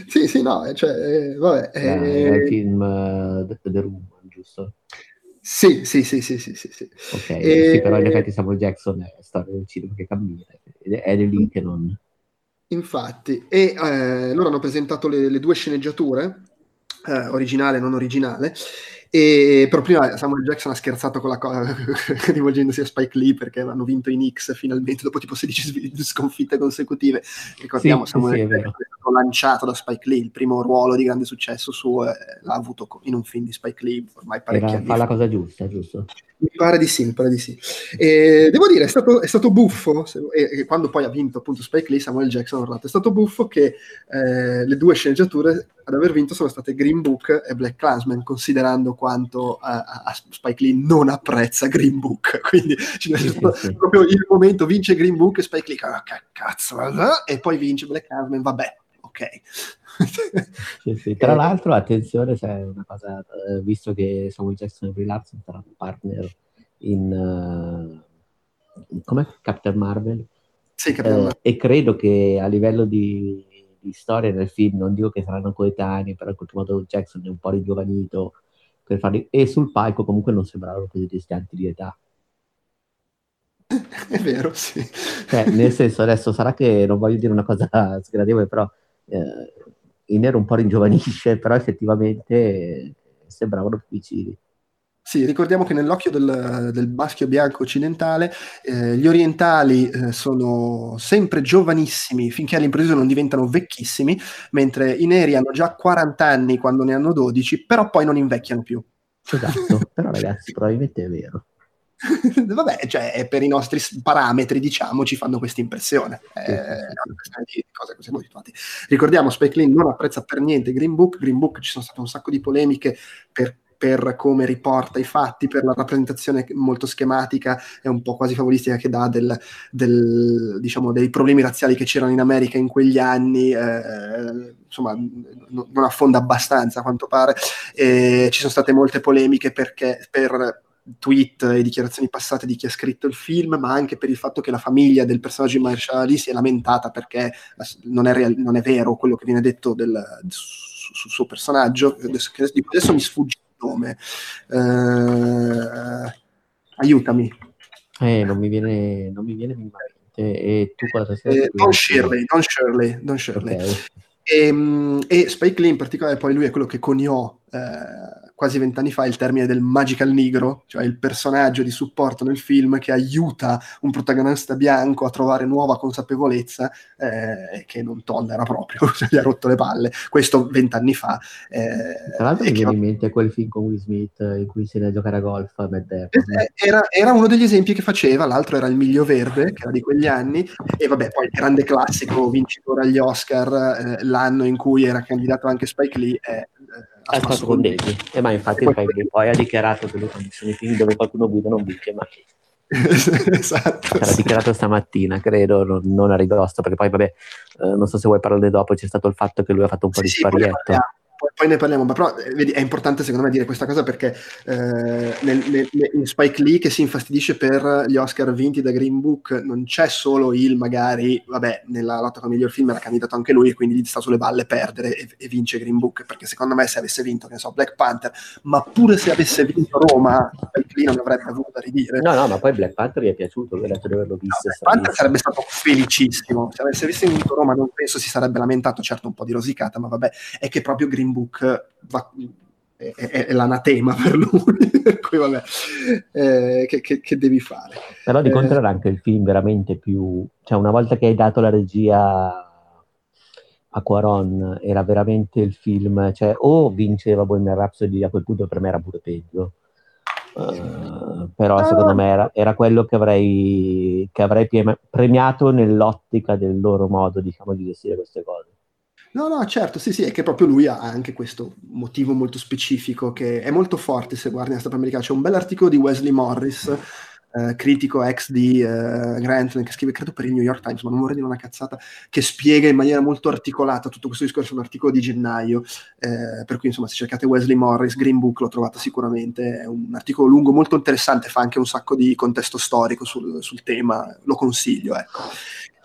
Sì, sì, no, cioè, eh, vabbè. Eh, il film uh, The, The Room, giusto? Sì, sì, sì, sì, sì, sì, sì. Ok, e... sì, però in effetti Samuel Jackson è storia del cinema che cammina, è lì che non... Infatti, e eh, loro hanno presentato le, le due sceneggiature, eh, originale e non originale, e però prima Samuel Jackson ha scherzato con la cosa rivolgendosi a Spike Lee perché hanno vinto i Knicks finalmente dopo tipo 16 sconfitte consecutive. Ricordiamo sì, Samuel sì, Jackson è, stato lanciato da Spike Lee, il primo ruolo di grande successo suo eh, l'ha avuto in un film di Spike Lee ormai parecchi Era, anni. Fa la cosa giusta, giusto? Mi pare di sì, mi pare di sì. E devo dire, è stato, è stato buffo, se, e, e, quando poi ha vinto appunto Spike Lee, Samuel Jackson, è stato buffo che eh, le due sceneggiature ad aver vinto sono state Green Book e Black Clansman, considerando quanto uh, Spike Lee non apprezza Green Book. Quindi sì, sì, sì. proprio il momento vince Green Book e Spike Lee, oh, che cazzo, eh? e poi vince Black Clansman, vabbè, ok. Tra l'altro, attenzione, se una cosa, eh, visto che Samuel Jackson e Brie Larson saranno partner in... Uh, come? Captain Marvel? Sì, Captain eh, Marvel. E credo che a livello di di storia nel film, non dico che saranno coetanei, però in qualche modo Jackson è un po' rigiovanito per farli, e sul palco comunque non sembravano così distanti di età. È vero, sì. Cioè, nel senso, adesso sarà che non voglio dire una cosa sgradevole, però eh, il nero un po' ringiovanisce, però effettivamente sembravano più vicini. Sì, ricordiamo che nell'occhio del, del maschio bianco occidentale eh, gli orientali eh, sono sempre giovanissimi finché all'improvviso non diventano vecchissimi, mentre i neri hanno già 40 anni quando ne hanno 12, però poi non invecchiano più. Esatto, però ragazzi probabilmente è vero. Vabbè, cioè, per i nostri parametri, diciamo, ci fanno questa impressione. Eh, di cose che siamo abituati. Ricordiamo, Spike Lee non apprezza per niente Green Book. Green Book ci sono state un sacco di polemiche per per come riporta i fatti, per la rappresentazione molto schematica e un po' quasi favolistica che dà del, del, diciamo, dei problemi razziali che c'erano in America in quegli anni, eh, insomma n- non affonda abbastanza a quanto pare, e ci sono state molte polemiche perché per tweet e dichiarazioni passate di chi ha scritto il film, ma anche per il fatto che la famiglia del personaggio di Marshall Ali si è lamentata perché non è, real- non è vero quello che viene detto del, sul su suo personaggio, adesso, adesso mi sfugge nome, uh, aiutami. Eh, non mi viene, non mi viene minimamente. E tu cosa sei? Eh, Don Shirley, Don Shirley, Don Shirley. Okay. E, ehm, e, Spike Lee in particolare, poi lui è quello che coniò eh, quasi vent'anni fa il termine del magical negro, cioè il personaggio di supporto nel film che aiuta un protagonista bianco a trovare nuova consapevolezza eh, che non tollera proprio, cioè gli ha rotto le palle. Questo vent'anni fa. Eh, Tra l'altro mi viene in mente quel film con Will Smith in cui si a giocare a golf. Eh, era, era, uno degli esempi che faceva, l'altro era il Miglio Verde, che era di quegli anni, e vabbè, poi il grande classico vincitore agli Oscar, eh, l'anno in cui era candidato anche Spike Lee, è ha fatto con Daisy. E ma infatti poi, poi, poi ha dichiarato che lui quando sono i film dove qualcuno guida non vince mai. esatto. L'ha dichiarato stamattina, credo, non, non a ridosso, perché poi vabbè, eh, non so se vuoi parlare dopo, c'è stato il fatto che lui ha fatto un po' sì, di sparietto poi, poi, ne parliamo, ma però eh, vedi, è importante secondo me dire questa cosa perché eh, nel, nel, in Spike Lee che si infastidisce per gli Oscar vinti da Green Book non c'è solo il magari, vabbè, nella lotta con il miglior film era candidato anche lui, quindi gli sta sulle balle perdere e, e, vince Green Book, perché secondo me se avesse vinto, che so, Black Panther, ma pure se avesse vinto Roma, Spike Lee non avrebbe avuto da ridire. No, no, ma poi Black Panther gli è piaciuto, lui ha detto di averlo visto. No, Black Panther sarebbe stato felicissimo, se avesse vinto Roma non penso si sarebbe lamentato, certo un po' di rosicata, ma vabbè, è che proprio Green Book va, è, è, è, l'anatema per lui, per cui vabbè, eh, che, che, che, devi fare? Però di contro eh, era anche il film veramente più... Cioè una volta che hai dato la regia a Quaron era veramente il film, cioè o vinceva Bohemian Rhapsody a quel punto per me era pure peggio. Uh, però secondo me era, era quello che avrei, che avrei premiato nell'ottica del loro modo diciamo, di gestire queste cose. No, no, certo, sì, sì, è che proprio lui ha anche questo motivo molto specifico che è molto forte se guardi la stampa americana. C'è un bel articolo di Wesley Morris, eh, critico ex di eh, Grant, che scrive credo per il New York Times, ma non vorrei dire una cazzata, che spiega in maniera molto articolata tutto questo discorso, un articolo di gennaio, eh, per cui insomma se cercate Wesley Morris, Green Book lo trovate sicuramente, è un articolo lungo, molto interessante, fa anche un sacco di contesto storico sul, sul tema, lo consiglio, ecco.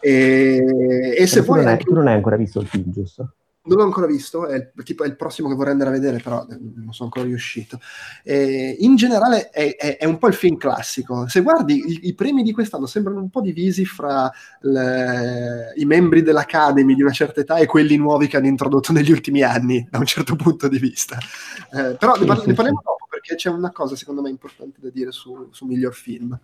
E, e se vuoi... Anche... Tu non hai ancora visto il film, giusto? Non l'ho ancora visto, è il, tipo, è il prossimo che vorrei andare a vedere, però eh, non sono ancora riuscito. E in generale è, è, è, un po' il film classico. Se guardi, i, i, premi di quest'anno sembrano un po' divisi fra le, i membri dell'Academy di una certa età e quelli nuovi che hanno introdotto negli ultimi anni, da un certo punto di vista. Eh, però sì, ne, parliamo sì. dopo, perché c'è una cosa secondo me importante da dire su, su miglior film.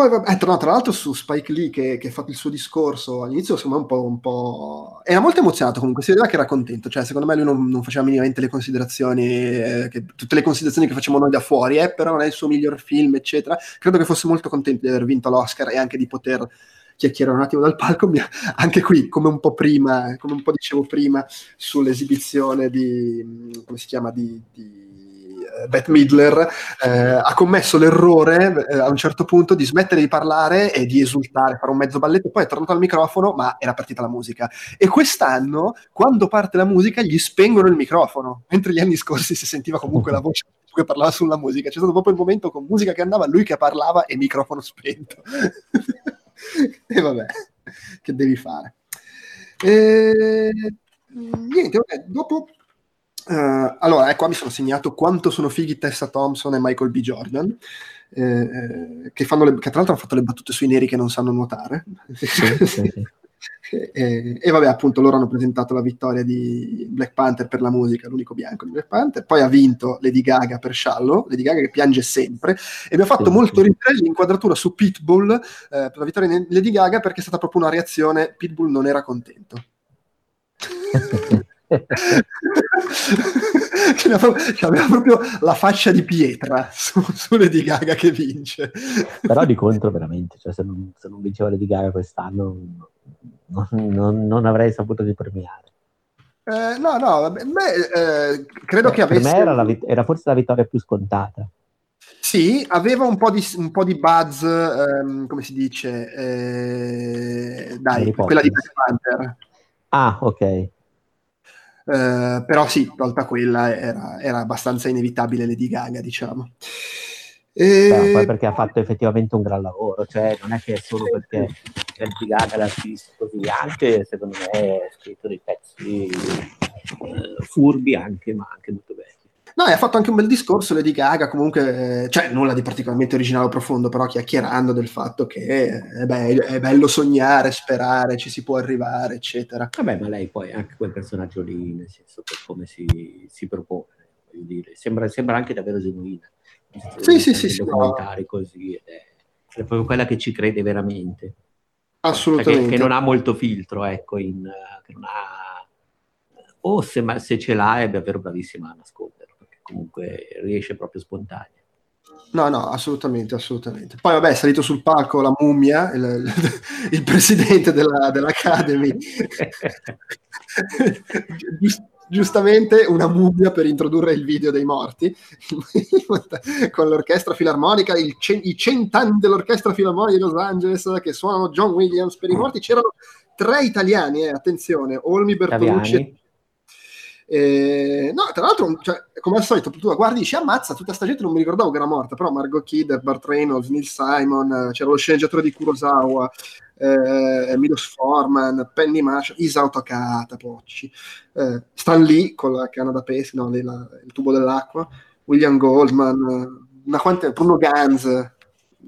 Poi, eh, tra, tra, l'altro, su Spike Lee che, che, ha fatto il suo discorso all'inizio, secondo me un po', un po'... era molto emozionato comunque, si vedeva che era contento, cioè secondo me lui non, non faceva minimamente le considerazioni, eh, che, tutte le considerazioni che facciamo noi da fuori, eh, però non è il suo miglior film, eccetera. Credo che fosse molto contento di aver vinto l'Oscar e anche di poter chiacchierare un attimo dal palco, anche qui, come un po' prima, come un po' dicevo prima, sull'esibizione di, come si chiama, di, di Beth Midler eh, ha commesso l'errore eh, a un certo punto di smettere di parlare e di esultare, fare un mezzo balletto, poi è tornato al microfono, ma era partita la musica. E quest'anno, quando parte la musica, gli spengono il microfono, mentre gli anni scorsi si sentiva comunque la voce che parlava sulla musica. C'è stato proprio il momento con musica che andava, lui che parlava e microfono spento. e vabbè, che devi fare? E... Niente, vabbè, dopo Uh, allora, ecco, mi sono segnato quanto sono fighi Tessa Thompson e Michael B. Jordan, eh, eh, che, fanno le, che tra l'altro hanno fatto le battute sui neri che non sanno nuotare. Sì, sì, sì. E, e, vabbè, appunto, loro hanno presentato la vittoria di Black Panther per la musica, l'unico bianco di Black Panther. Poi ha vinto Lady Gaga per Shallow, Lady Gaga che piange sempre. E mi ha fatto sì, molto ridere l'inquadratura su Pitbull eh, per la vittoria di Lady Gaga perché è stata proprio una reazione. Pitbull non era contento. aveva proprio la faccia di pietra su, su, Lady Gaga che vince. Però di contro veramente, cioè se non, se non vinceva Lady Gaga quest'anno non, non, non avrei saputo di premiare. Eh, no, no, beh, eh, credo eh, che avesse... Per me era, vit- era, forse la vittoria più scontata. Sì, aveva un po' di, un po di buzz, ehm, come si dice, eh, dai, quella di Black Panther. Ah, ok. Uh, però sì, tolta quella era, era, abbastanza inevitabile Lady Gaga, diciamo. E... Beh, poi perché ha fatto effettivamente un gran lavoro, cioè non è che è solo perché Lady Gaga l'artista così, anche secondo me ha scritto dei pezzi eh, furbi anche, ma anche molto belli. No, e ha fatto anche un bel discorso Lady Gaga, comunque, cioè nulla di particolarmente originale o profondo, però chiacchierando del fatto che è, be- è bello sognare, sperare, ci si può arrivare, eccetera. Vabbè, ma lei poi è anche quel personaggio lì, nel senso per come si, si propone, voglio dire, sembra, sembra anche davvero genuina. Sì, sì, sì, sì. Documentari no. così, ed è, è, proprio quella che ci crede veramente. Assolutamente. Che, che non ha molto filtro, ecco, in, che non ha... O se, se ce l'ha è davvero bravissima a nascondere comunque riesce proprio spontanea. No, no, assolutamente, assolutamente. Poi vabbè, è salito sul palco la mummia, il, il presidente della, dell'Academy. Giust, giustamente una mummia per introdurre il video dei morti, con l'orchestra filarmonica, cen- i cent'anni dell'orchestra filarmonica di Los Angeles che suonano John Williams per i morti. C'erano tre italiani, eh, attenzione, Olmi Bertolucci eh, no, tra l'altro, cioè, come al solito, tu guardi e dici ammazza, tutta sta gente non mi ricordavo che era morta, però Margot Kidder, Bart Reynolds, Neil Simon, eh, c'era lo sceneggiatore di Kurosawa, eh, Milos Forman, Penny Marshall, Isao Takahata, Pocci, eh, Stan Lee con la canna da pesca, no, lì, la, il tubo dell'acqua, William Goldman, una quante, Bruno Ganz,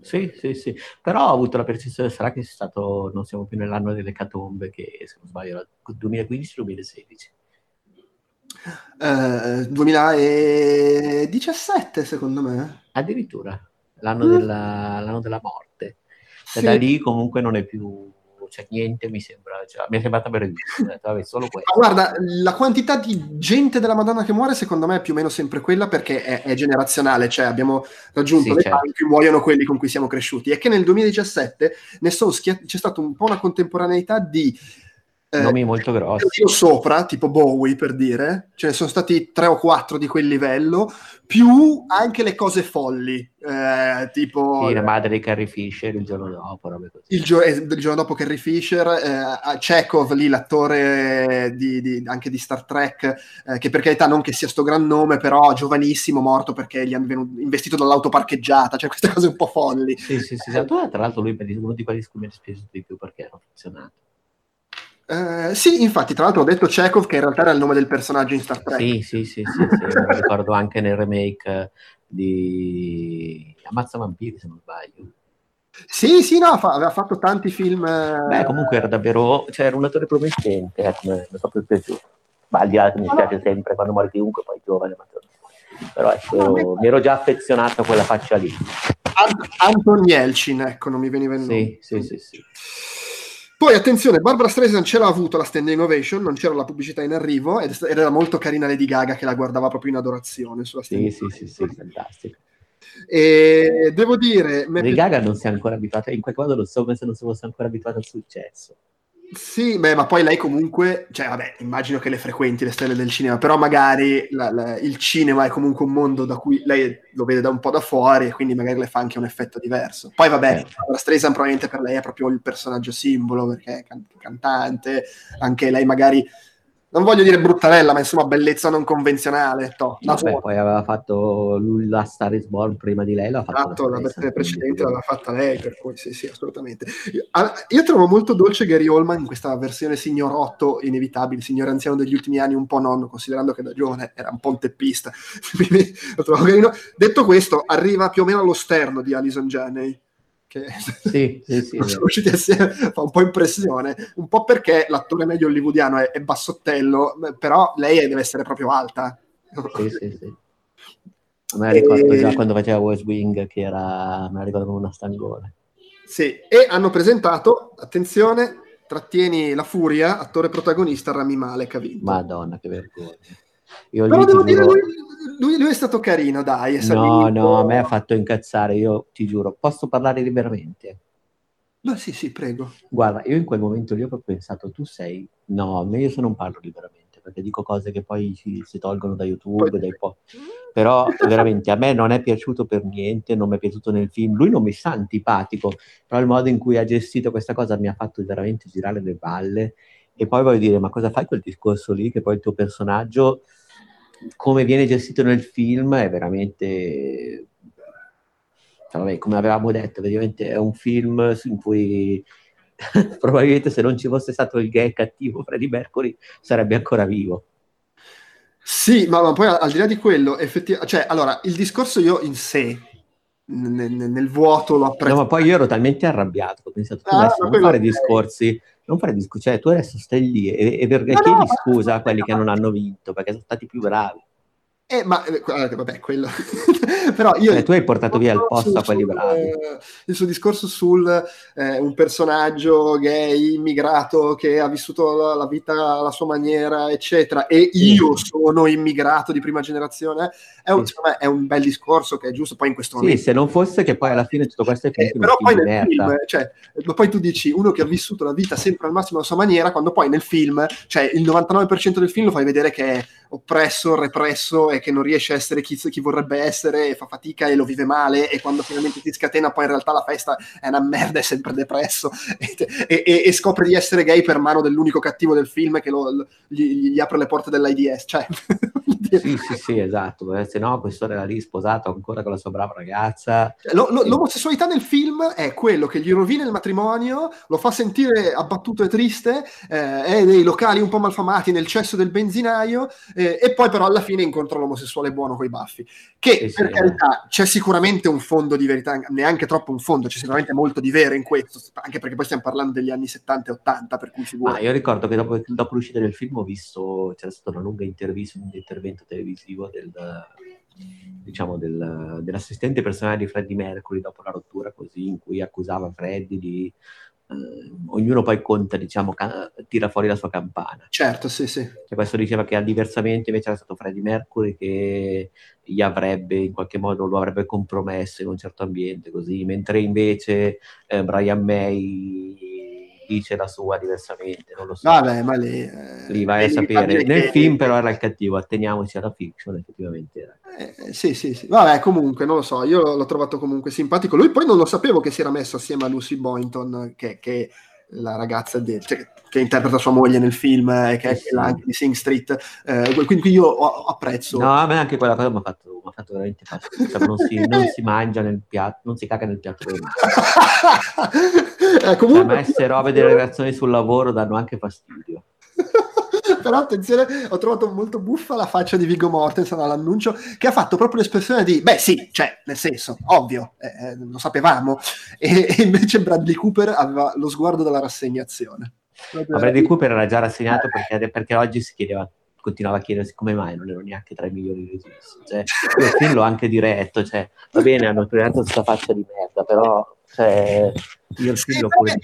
sì, sì, sì, però ho avuto la percezione, sarà che è stato, non siamo più nell'anno delle catombe, che se non sbaglio era 2015-2016. 2017 eh, secondo me. Addirittura, l'anno, mm. della, l'anno della, morte. Sì. Da lì comunque non è più cioè niente mi sembra, cioè, mi è sembrata bellissima, vabbè, solo questo. Ma guarda, la quantità di gente della Madonna che muore secondo me è più o meno sempre quella perché è, è generazionale, cioè abbiamo raggiunto sì, l'età certo. in cui muoiono quelli con cui siamo cresciuti e che nel 2017 ne sono schiat- c'è stata un po' una contemporaneità di nomi molto grossi. Sopra, tipo Bowie per dire, ce ne sono stati tre o quattro di quel livello, più anche le cose folli, eh, tipo... Sì, la madre di Carrie Fisher il giorno dopo, robe così. Il, gio- il giorno dopo Carrie Fisher, eh, Chekhov lì, l'attore di, di, anche di Star Trek, eh, che per carità non che sia sto gran nome, però giovanissimo, morto perché gli hanno venuto, investito dall'auto parcheggiata, cioè queste cose un po' folli. Sì, sì, sì, tra l'altro lui è uno di quelli che mi ha speso di più perché era funzionato. Uh, sì, infatti, tra l'altro ho detto Chekhov che in realtà era il nome del personaggio in Star Trek. Sì, sì, sì, sì, sì ricordo anche nel remake di Ammazza Vampiri, se non sbaglio. Sì, sì, no, fa- aveva fatto tanti film. Beh, comunque era davvero, cioè era un attore promettente, eh, mi è proprio piaciuto. Ma al di là che mi piace sempre quando muore chiunque, poi giovane, ma però ecco, no, mi ero già affezionato a quella faccia lì. Ant- Anton Yelchin, ecco, non mi veniva in nome. Sì, sì, sì, sì. Poi attenzione, Barbara Streisand ce l'ha avuto la standing ovation, non c'era la pubblicità in arrivo ed era molto carina Lady Gaga che la guardava proprio in adorazione sulla standing sì. Sì, sì, sì, fantastico. E devo dire... Lady Gaga non si è ancora abituata, in qualche modo lo so come se non si fosse ancora abituata al successo. Sì, beh, ma poi lei comunque, cioè, vabbè, immagino che le frequenti le stelle del cinema, però magari la, la, il cinema è comunque un mondo da cui lei lo vede da un po' da fuori e quindi magari le fa anche un effetto diverso. Poi, vabbè, la Streisand probabilmente per lei è proprio il personaggio simbolo perché è can- cantante, anche lei magari non voglio dire bruttarella, ma insomma bellezza non convenzionale. To, Vabbè, poi aveva fatto la Star is Born prima di lei, l'ha fatto esatto, la, versione precedente l'aveva fatta lei, per cui sì, sì, assolutamente. Io, io, trovo molto dolce Gary Oldman in questa versione signorotto inevitabile, signore anziano degli ultimi anni, un po' nonno, considerando che da giovane era un po' un teppista. Detto questo, arriva più o meno allo sterno di Alison Janney che sì, sì, sì, sono usciti assieme, fa un po' impressione, un po' perché l'attore medio hollywoodiano è, è bassottello, però lei deve essere proprio alta. Sì, sì, sì. Me la ricordo e... già quando faceva West Wing, che era, me la ricordo come una stangone. Sì, e hanno presentato, attenzione, trattieni la furia, attore protagonista Rami Malek ha vinto. Madonna, che vergogna. Io Però devo dire, lui, lui, lui, è stato carino, dai. No, no, a me ha fatto incazzare, io ti giuro. Posso parlare liberamente? Ma sì, sì, prego. Guarda, io in quel momento lì ho pensato, tu sei... No, io se non parlo liberamente perché dico cose che poi si, si tolgono da YouTube, poi... dai po'. però veramente a me non è piaciuto per niente, non mi è piaciuto nel film, lui non mi sta antipatico, però il modo in cui ha gestito questa cosa mi ha fatto veramente girare le balle e poi voglio dire, ma cosa fai quel discorso lì che poi il tuo personaggio, come viene gestito nel film, è veramente... Cioè, vabbè, come avevamo detto, praticamente è un film in cui probabilmente se non ci fosse stato il gay cattivo Freddie Mercury sarebbe ancora vivo. Sì, ma, ma poi al di là di quello, effettivamente, cioè, allora, il discorso io in sé, nel, nel vuoto lo apprezzo. No, ma poi io ero talmente arrabbiato, ho pensato, ah, adesso non fare discorsi, non fare discorsi, cioè tu adesso stai lì e, e perché no, chiedi no, scusa a quelli no. che non hanno vinto, perché sono stati più bravi. Eh, ma eh, vabbè, quello. Però io. Eh, tu hai portato via il posto a quelli bravi. Eh, il suo discorso sul eh, un personaggio gay immigrato che ha vissuto la, la, vita alla sua maniera, eccetera, e io sono immigrato di prima generazione, è un, sì. me, è un, bel discorso che è giusto. Poi in questo momento. Sì, se non fosse che poi alla fine tutto questo è eh, finito. però poi nel film, cioè, poi tu dici uno che ha vissuto la vita sempre al massimo alla sua maniera, quando poi nel film, cioè il 99% del film lo fai vedere che è oppresso, represso e che non riesce a essere chi, chi, vorrebbe essere e fa fatica e lo vive male e quando finalmente si scatena poi in realtà la festa è una merda, è sempre depresso e, e, e scopre di essere gay per mano dell'unico cattivo del film che lo, lo, gli, gli, apre le porte dell'AIDS. Cioè, sì, sì, sì, esatto, se no questo era lì sposato ancora con la sua brava ragazza. Cioè, lo, lo, l'omosessualità nel film è quello che gli rovina il matrimonio, lo fa sentire abbattuto e triste, eh, è nei locali un po' malfamati, nel cesso del benzinaio, eh, e poi però alla fine incontra l'omosessuale buono con i baffi. Che sì, per sì, carità c'è sicuramente un fondo di verità, neanche troppo un fondo, c'è sicuramente molto di vero in questo, anche perché poi stiamo parlando degli anni 70 e 80, per cui vuole. Ah, io ricordo che dopo, dopo l'uscita del film ho visto, c'era stata una lunga intervista, un intervento televisivo del diciamo, del, dell'assistente personale di Freddie Mercury dopo la rottura, così in cui accusava Freddie di eh, ognuno poi conta, diciamo, ca- tira fuori la sua campana. Certo, sì, sì. Cioè, questo diceva che diversamente invece era stato Freddie Mercury che gli avrebbe in qualche modo lo avrebbe compromesso in un certo ambiente, così, mentre invece eh, Brian May dice la sua diversamente, non lo so. Vabbè, ma lì, eh, lì vai a sapere. Nel che... film però era il cattivo, atteniamoci alla fiction, effettivamente. Eh, sì, sì, sì. Vabbè, comunque, non lo so, io l'ho trovato comunque simpatico. Lui poi non lo sapevo che si era messo assieme a Lucy Boynton, che, che la ragazza de, cioè, che interpreta sua moglie nel film e che sì, è anche di Sing Street. Eh, quindi io apprezzo. No, a me anche quella cosa mi ha fatto, fatto, veramente fastidio. Cioè, non, si, non, si, mangia nel piatto, non si caga nel piatto del eh, comunque... Cioè, a me queste robe delle reazioni sul lavoro danno anche fastidio. Però attenzione, ho trovato molto buffa la faccia di Viggo Mortensen all'annuncio che ha fatto proprio l'espressione di beh sì, cioè, nel senso, ovvio, eh, eh lo sapevamo, e, e, invece Bradley Cooper aveva lo sguardo della rassegnazione. Ma Bradley Cooper era già rassegnato perché, perché oggi si chiedeva continuava a chiedersi come mai non ero neanche tra i migliori registi. Cioè, io il film l'ho anche diretto, cioè, va bene, hanno creato questa faccia di merda, però cioè, io sì, pure...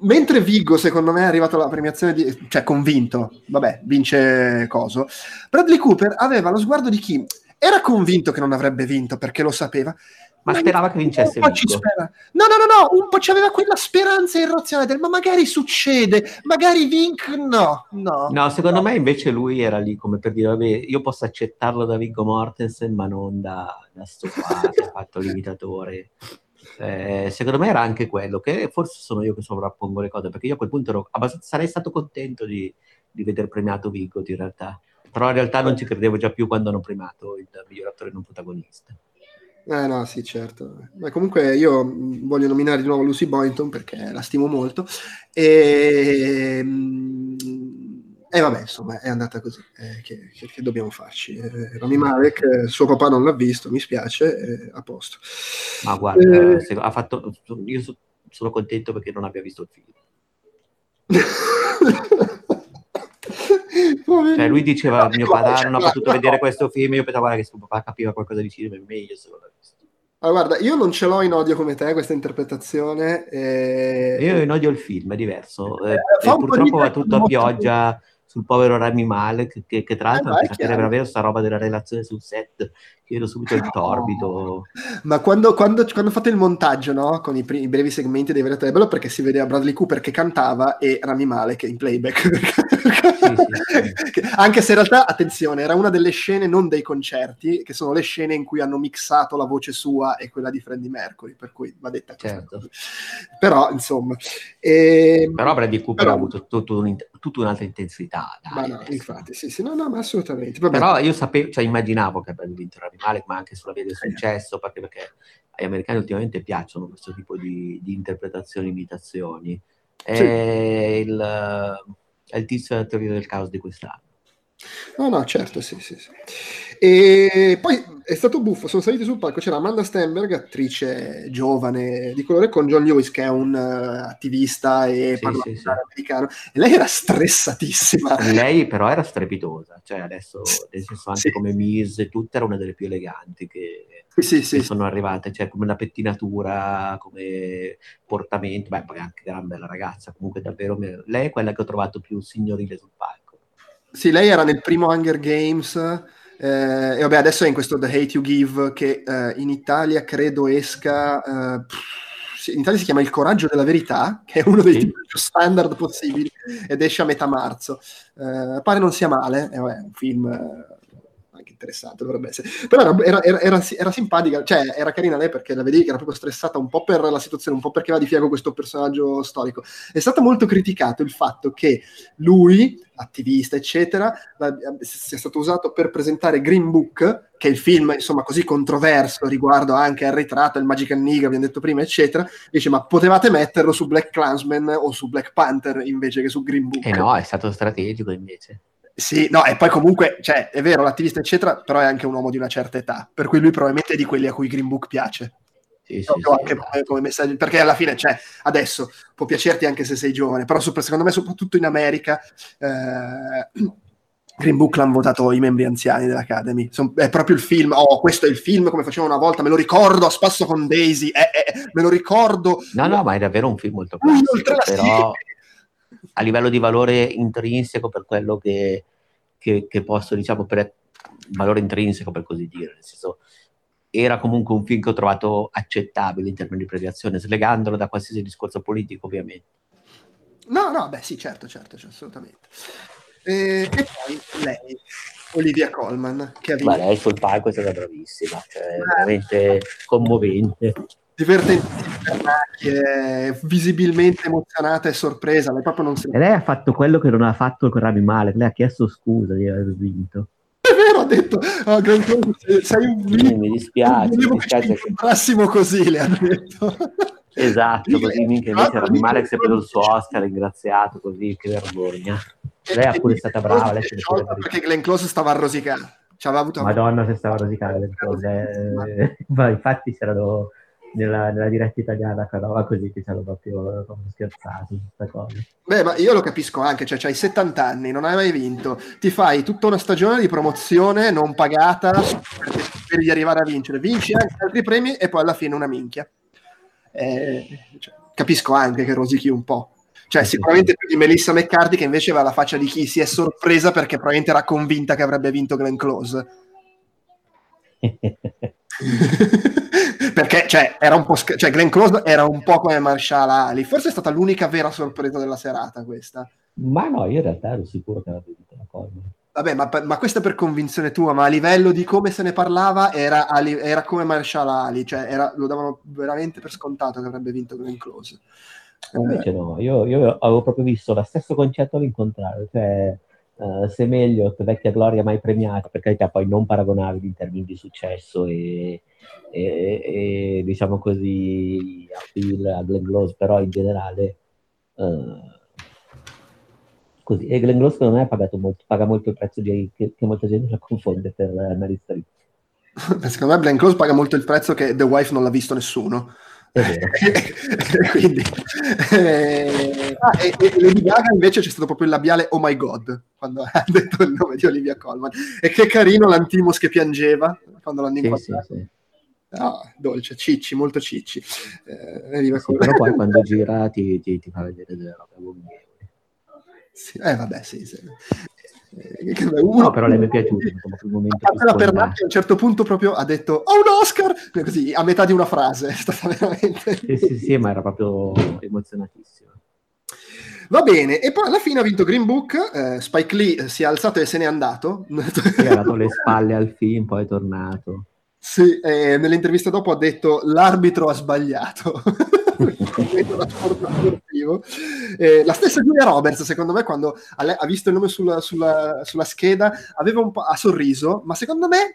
mentre Vigo secondo me è arrivato alla premiazione di, cioè convinto. Vabbè vince coso. Bradley Cooper aveva lo sguardo di chi era convinto che non avrebbe vinto perché lo sapeva ma, ma sperava che vincesse un ci no no no no un po' c'aveva quella speranza irrazionale del ma magari succede magari vinc no no. No secondo me invece lui era lì come per dire vabbè io posso accettarlo da Viggo Mortensen ma non da, da sto qua che ha fatto l'imitatore eh, secondo me era anche quello, che forse sono io che sovrappongo le cose, perché io a quel punto ero sarei stato contento di, di veder premiato Vigo in realtà, però in realtà non ci credevo già più quando hanno premiato il miglior attore non protagonista. Eh no, sì, certo. Ma comunque io voglio nominare di nuovo Lucy Boynton perché la stimo molto. E, E vabbè, insomma, è andata così. Eh, che, che, che, dobbiamo farci? Eh, Rami Malek, eh, suo papà non l'ha visto, mi spiace, eh, a posto. Ma guarda, eh, ha fatto, io so, sono contento perché non abbia visto il film. cioè, lui diceva, mio padre non ha potuto vedere questo film, io pensavo che suo papà capiva qualcosa di cinema, è meglio se l'ha visto. Allora, guarda, io non ce l'ho in odio come te questa interpretazione. E... Io in odio il film, è diverso. Eh, purtroppo va tutto a pioggia sul povero Rami Malek, che, che tra l'altro eh, anche sapere davvero sta roba della relazione sul set, chiedo subito il torbido. Ma quando, quando, quando fate il montaggio, no? Con i, primi, i brevi segmenti dei veri è bello perché si vedeva Bradley Cooper che cantava e Rami Malek in playback. sì, sì, sì. Anche se in realtà, attenzione, era una delle scene non dei concerti, che sono le scene in cui hanno mixato la voce sua e quella di Freddie Mercury, per cui va detta certo. Però, insomma... E... Ehm, Però Bradley Cooper Però... ha avuto tutto un, tutta un'altra intensità. Dai, ma no, infatti, sì, sì, no, no, ma assolutamente. Vabbè. Però io sapevo, cioè immaginavo che avrebbe vinto Rami Malek, ma anche sulla via del eh. successo, perché, perché agli americani ultimamente piacciono questo tipo di, di interpretazioni, imitazioni. È, sì. il, è il tizio della teoria del caos di quest'anno. No, no, certo, sì, sì, sì. E poi è stato buffo, sono saliti sul palco, c'era Amanda Stenberg, attrice giovane di colore, con John Lewis, che è un uh, attivista e sì, parlamentare sì, sì. americano, e lei era stressatissima. Lei però era strepitosa, cioè adesso, nel senso anche come Mise, tutta era una delle più eleganti che, che sono arrivate, cioè come una pettinatura, come portamento, beh poi anche gran bella ragazza, comunque davvero, lei è quella che ho trovato più signorile sul palco. Sì, lei era nel primo Hunger Games eh, e vabbè adesso è in questo The Hate You Give che eh, in Italia credo esca... Eh, in Italia si chiama Il coraggio della verità, che è uno dei sì. più standard possibili, ed esce a metà marzo. Eh, pare non sia male, è un film eh, anche interessante, dovrebbe essere. Però era, era, era, era, simpatica, cioè era carina lei perché la vedevi che era proprio stressata un po' per la situazione, un po' perché va di fianco questo personaggio storico. È stato molto criticato il fatto che lui, attivista, eccetera, sia stato usato per presentare Green Book, che è il film, insomma, così controverso riguardo anche al ritratto, il Magic Nigga, abbiamo detto prima, eccetera. Dice, ma potevate metterlo su Black Clansman o su Black Panther invece che su Green Book. Eh no, è stato strategico invece. Sì, no, e poi comunque, cioè, è vero, l'attivista, eccetera, però è anche un uomo di una certa età, per cui lui probabilmente è di quelli a cui Green Book piace. Sì, sì, anche sì, come, messaggio, perché alla fine, cioè, adesso può piacerti anche se sei giovane, però secondo me, soprattutto in America, eh, Green Book l'hanno votato i membri anziani dell'Academy. Son, è proprio il film, oh, questo è il film come facevano una volta, me lo ricordo a spasso con Daisy, eh, eh, me lo ricordo. No, no, ma è davvero un film molto classico, però a livello di valore intrinseco per quello che, che, che posso, diciamo, per valore intrinseco per così dire, nel senso era comunque un film che ho trovato accettabile in termini di premiazione, slegandolo da qualsiasi discorso politico, ovviamente. No, no, beh, sì, certo, certo, cioè, assolutamente. E, e, poi lei, Olivia Colman, che ha vinto. Ma lei sul palco è stata bravissima, cioè, eh. veramente commovente divertentissima, visibilmente emozionata e sorpresa. Lei proprio non si... E lei ha fatto quello che non ha fatto con Rami Malek, lei ha chiesto scusa di aver vinto. È vero, ha detto, oh, sei un sì, mi dispiace, mi dispiace che massimo così, le ha detto. Esatto, così minchia invece Rami Malek si è preso il suo Oscar, ringraziato, così, che vergogna. Lei è pure stata brava. Lei perché Glenn Close stava a rosicare. Avuto Madonna se stava a rosicare Glenn Close. Eh, infatti c'erano nella, nella, diretta italiana quella così che ci hanno proprio, proprio scherzato. Beh, ma io lo capisco anche, cioè hai 70 anni, non hai mai vinto, ti fai tutta una stagione di promozione non pagata perché speri di arrivare a vincere, vinci anche altri premi e poi alla fine una minchia. Eh, cioè, capisco anche che rosichi un po'. Cioè, sicuramente più di Melissa McCarthy che invece aveva la faccia di chi si è sorpresa perché probabilmente era convinta che avrebbe vinto Glenn Close. perché cioè, era un po' sc- cioè, Glenn Close era un po' come Marshall Ali forse è stata l'unica vera sorpresa della serata questa. Ma no io in realtà ero sicuro che avrebbe vinto la cosa vabbè ma, ma questa è per convinzione tua ma a livello di come se ne parlava era, era come Marshall Ali cioè era, lo davano veramente per scontato che avrebbe vinto Glenn Close. Invece eh. no io, io, avevo proprio visto lo stesso concetto all'incontrario cioè uh, eh, Semeliot, vecchia gloria mai premiata, per carità poi non paragonabili in termini di successo e, e, e diciamo così a Phil, a Glenn Close, però in generale uh, così. E Glenn Close secondo me molto, paga molto il prezzo di, che, che, molta gente la confonde per uh, Mary Streep. Secondo me Glenn Close paga molto il prezzo che The Wife non l'ha visto nessuno. Quindi, eh, ah, e, e Lady Gaga invece c'è stato proprio il labiale Oh my God quando ha detto il nome di Olivia Colman e che carino l'antimos che piangeva quando l'hanno incontrato sì, sì, sì. Oh, dolce, cicci, molto cicci. Eh, sì, però poi quando gira ti, ti, ti fa vedere delle robe amichevoli. Sì, eh vabbè, sì, sì. Eh, uno, no, però lei mi è piaciuto. La Pernacchi a un certo punto proprio ha detto oh, un Oscar! Così, a metà di una frase. È stata veramente... Sì, sì, sì, ma era proprio emozionatissimo. Va bene, e poi alla fine ha vinto Green Book, eh, Spike Lee si è alzato e se n'è andato. Si è dato le spalle al film, poi è tornato. Sì, eh, nell'intervista dopo ha detto l'arbitro ha sbagliato. eh, la stessa Giulia Roberts, secondo me, quando ha, ha visto il nome sulla, sulla, sulla scheda, aveva un po' ha sorriso, ma secondo me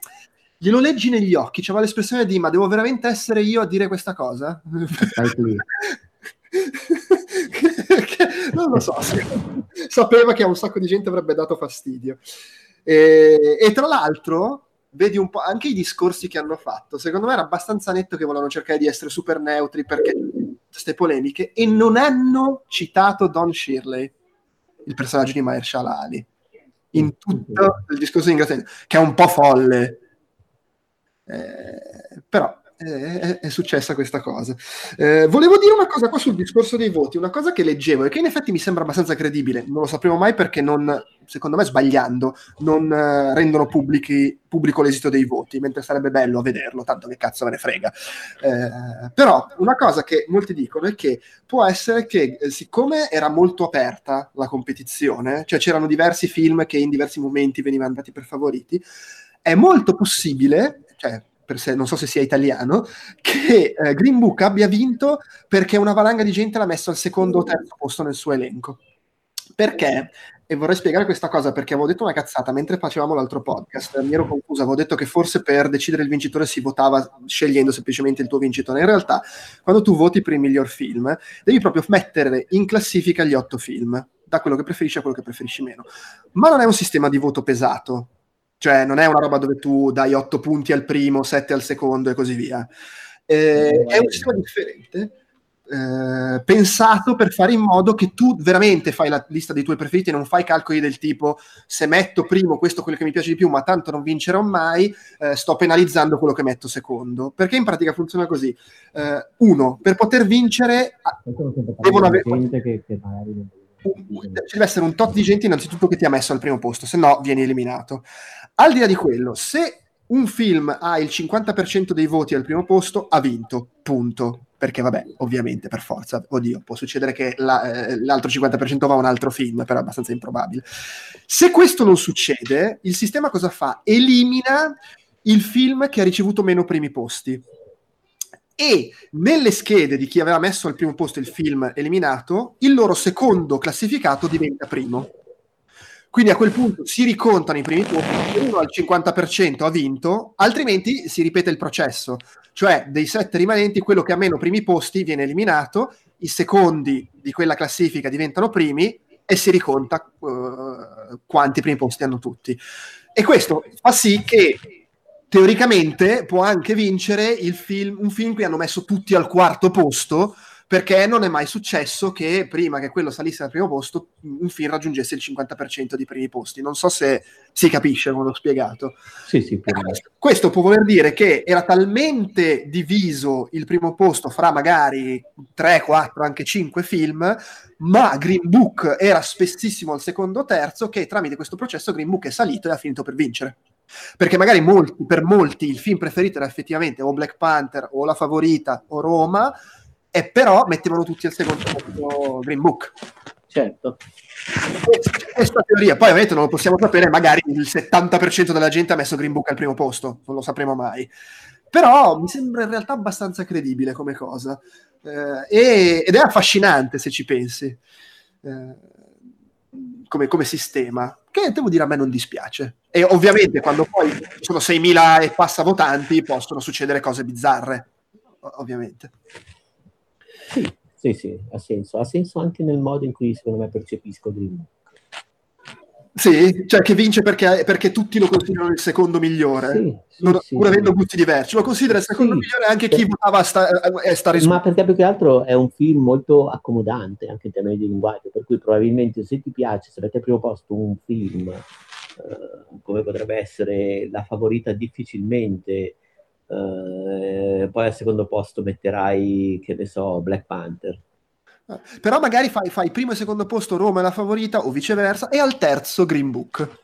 glielo leggi negli occhi, c'era l'espressione di ma devo veramente essere io a dire questa cosa? non lo so, sapeva che a un sacco di gente avrebbe dato fastidio. E, e tra l'altro, vedi un po' anche i discorsi che hanno fatto. Secondo me era abbastanza netto che volevano cercare di essere super neutri perché queste polemiche e non hanno citato Don Shirley, il personaggio di Mahershala Ali, in tutto il discorso di ringraziamento, che è un po' folle. Eh, però è, successa questa cosa. Eh, volevo dire una cosa qua sul discorso dei voti, una cosa che leggevo e che in effetti mi sembra abbastanza credibile, non lo sapremo mai perché non, secondo me sbagliando, non uh, rendono pubblici, pubblico l'esito dei voti, mentre sarebbe bello vederlo, tanto che cazzo me ne frega. Eh, però una cosa che molti dicono è che può essere che eh, siccome era molto aperta la competizione, cioè c'erano diversi film che in diversi momenti venivano dati per favoriti, è molto possibile, cioè sé, non so se sia italiano, che eh, Green Book abbia vinto perché una valanga di gente l'ha messo al secondo o terzo posto nel suo elenco. Perché? E vorrei spiegare questa cosa perché avevo detto una cazzata mentre facevamo l'altro podcast. Mi ero confusa, avevo detto che forse per decidere il vincitore si votava scegliendo semplicemente il tuo vincitore. In realtà, quando tu voti per il miglior film, devi proprio mettere in classifica gli otto film, da quello che preferisci a quello che preferisci meno. Ma non è un sistema di voto pesato, cioè non è una roba dove tu dai 8 punti al primo, 7 al secondo e così via. Eh, è un sistema differente, eh, pensato per fare in modo che tu veramente fai la lista dei tuoi preferiti e non fai calcoli del tipo se metto primo questo quello che mi piace di più, ma tanto non vincerò mai, eh, sto penalizzando quello che metto secondo. Perché in pratica funziona così. Eh, uno, per poter vincere devono avere... Che, che magari ci deve essere un tot di gente innanzitutto che ti ha messo al primo posto, se no vieni eliminato. Al di là di quello, se un film ha il 50% dei voti al primo posto, ha vinto, punto. Perché vabbè, ovviamente, per forza, oddio, può succedere che la, eh, l'altro 50% va a un altro film, però è abbastanza improbabile. Se questo non succede, il sistema cosa fa? Elimina il film che ha ricevuto meno primi posti e nelle schede di chi aveva messo al primo posto il film eliminato, il loro secondo classificato diventa primo. Quindi a quel punto si ricontano i primi posti, uno al 50% ha vinto, altrimenti si ripete il processo. Cioè, dei sette rimanenti, quello che ha meno primi posti viene eliminato, i secondi di quella classifica diventano primi e si riconta uh, quanti primi posti hanno tutti. E questo fa sì che teoricamente può anche vincere film, un film che hanno messo tutti al quarto posto perché non è mai successo che prima che quello salisse al primo posto un film raggiungesse il 50% di primi posti. Non so se si capisce come l'ho spiegato. Sì, sì, questo, questo, può voler dire che era talmente diviso il primo posto fra magari 3, 4, anche 5 film, ma Green Book era spessissimo al secondo o terzo che tramite questo processo Green Book è salito e ha finito per vincere. Perché magari molti, per molti il film preferito era effettivamente o Black Panther o La Favorita o Roma, e però mettevano tutti al secondo posto Green Book. Certo. Questa teoria, poi ovviamente non lo possiamo sapere, magari il 70% della gente ha messo Green Book al primo posto, non lo sapremo mai. Però mi sembra in realtà abbastanza credibile come cosa. Eh, ed è affascinante se ci pensi. Eh, come, come, sistema, che devo dire a me non dispiace. E ovviamente quando poi ci sono 6.000 e passa votanti possono succedere cose bizzarre, ovviamente. Sì, sì, sì, ha senso. Ha senso anche nel modo in cui secondo me percepisco Green. Sì, cioè che vince perché, perché tutti lo considerano il secondo migliore, sì, sì, non, sì, pur avendo gusti diversi. Lo considera il secondo migliore anche chi votava a, sta, a stare su. Ma perché più che altro è un film molto accomodante anche in termini di linguaggio, per cui probabilmente se ti piace, se avete al primo posto un film eh, come potrebbe essere La favorita difficilmente, eh, poi al secondo posto metterai, che ne so, Black Panther però magari fai, fai, primo e secondo posto Roma è la favorita o viceversa e al terzo Green Book.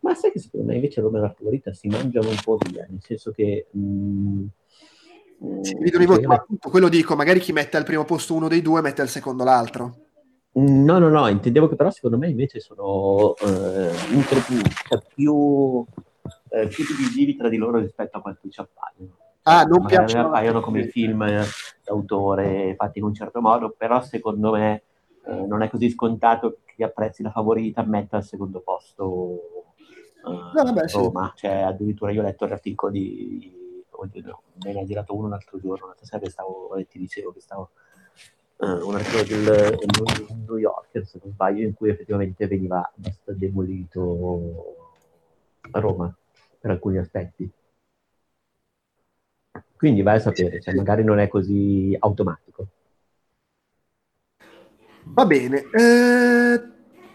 Ma sai che secondo me invece Roma è la favorita si mangiano un po' via, nel senso che... Mm, si dividono i voti, ma appunto quello dico, magari chi mette al primo posto uno dei due mette al secondo l'altro. No, no, no, intendevo che però secondo me invece sono eh, cioè più, eh, più divisivi tra di loro rispetto a quanto ci appaiono. Ah, non piacciono. appaiono come film d'autore fatti in un certo modo, però secondo me eh, non è così scontato che chi apprezzi la favorita metta al secondo posto eh, no, vabbè, Roma. Sì. Cioè, addirittura io ho letto l'articolo di... No, me ne ha girato uno l'altro giorno, l'altra sera che stavo, ti dicevo che stavo... Uh, un articolo del, del New Yorker, se non sbaglio, in cui effettivamente veniva abbastanza demolito Roma per alcuni aspetti. Quindi vai a sapere, cioè magari non è così automatico. Va bene. Eh,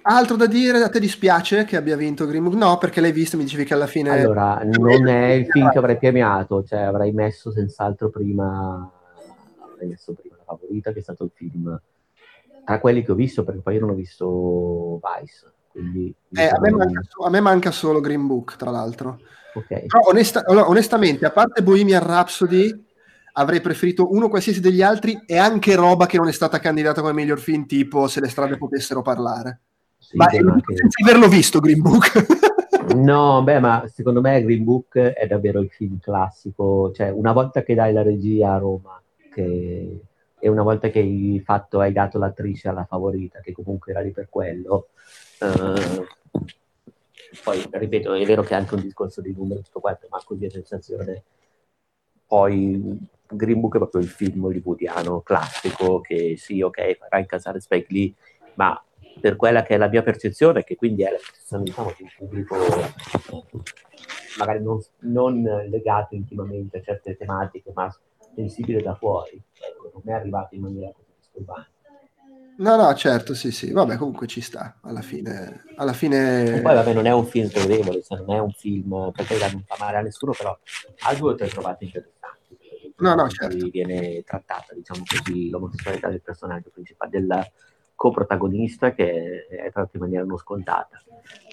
altro da dire? A te dispiace che abbia vinto Book? No, perché l'hai visto mi dicevi che alla fine... Allora, non è il film che avrei premiato, cioè avrei messo senz'altro prima... Avrei messo prima La Favorita, che è stato il film tra quelli che ho visto, perché poi io non ho visto Vice. Quindi, eh, a, me manca, a me manca solo Green Book, tra l'altro. Okay. Però onesta, onestamente, a parte Bohemian Rhapsody, avrei preferito uno qualsiasi degli altri e anche roba che non è stata candidata come miglior film, tipo Se le strade potessero parlare. Sì, ma anche... senza averlo visto Green Book. no, beh, ma secondo me Green Book è davvero il film classico. Cioè, una volta che dai la regia a Roma, che... e una volta che hai, fatto, hai dato l'attrice alla favorita, che comunque era lì per quello, uh poi, ripeto, è vero che è anche un discorso di numero tutto quanto, ma così è sensazione. Poi Green Book è proprio il film hollywoodiano classico che sì, ok, farà incasare Spike Lee, ma per quella che è la mia percezione, che quindi è la percezione diciamo, di un pubblico magari non, non, legato intimamente a certe tematiche, ma sensibile da fuori, ecco, non è arrivato in maniera così disturbante. No, no, certo, sì, sì. Vabbè, comunque ci sta. Alla fine... Alla fine... E poi, vabbè, non è un film gradevole, cioè non è un film, perché non fa male a nessuno, però ha due o tre trovate interessanti. No, no, certo. Viene trattata, diciamo così, l'omosessualità del personaggio principale, del coprotagonista, che è trattata in maniera non scontata.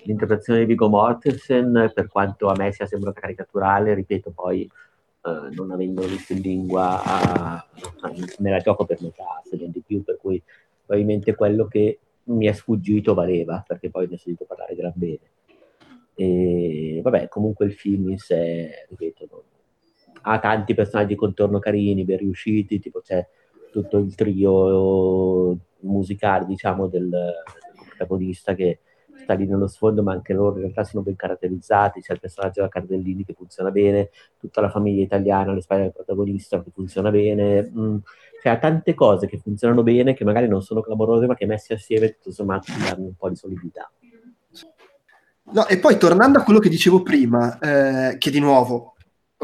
L'interpretazione di Vigo Mortensen, per quanto a me sia sembrata caricaturale, ripeto, poi... Uh, non avendo visto in lingua, me la gioco per metà, se non di più, per cui probabilmente quello che mi è sfuggito valeva, perché poi ne ho sentito parlare gran bene. E vabbè, comunque il film in sé, ripeto, non... ha tanti personaggi contorno carini, ben riusciti, tipo c'è tutto il trio musicale, diciamo, del, del protagonista che sta lì nello sfondo, ma anche loro in realtà sono ben caratterizzati. C'è il personaggio della Cardellini che funziona bene, tutta la famiglia italiana alle spalle del protagonista che funziona bene. Mm, ha tante cose che funzionano bene, che magari non sono clamorose, ma che messi assieme tutto sommato danno un po' di solidità. No, e poi tornando a quello che dicevo prima, eh, che di nuovo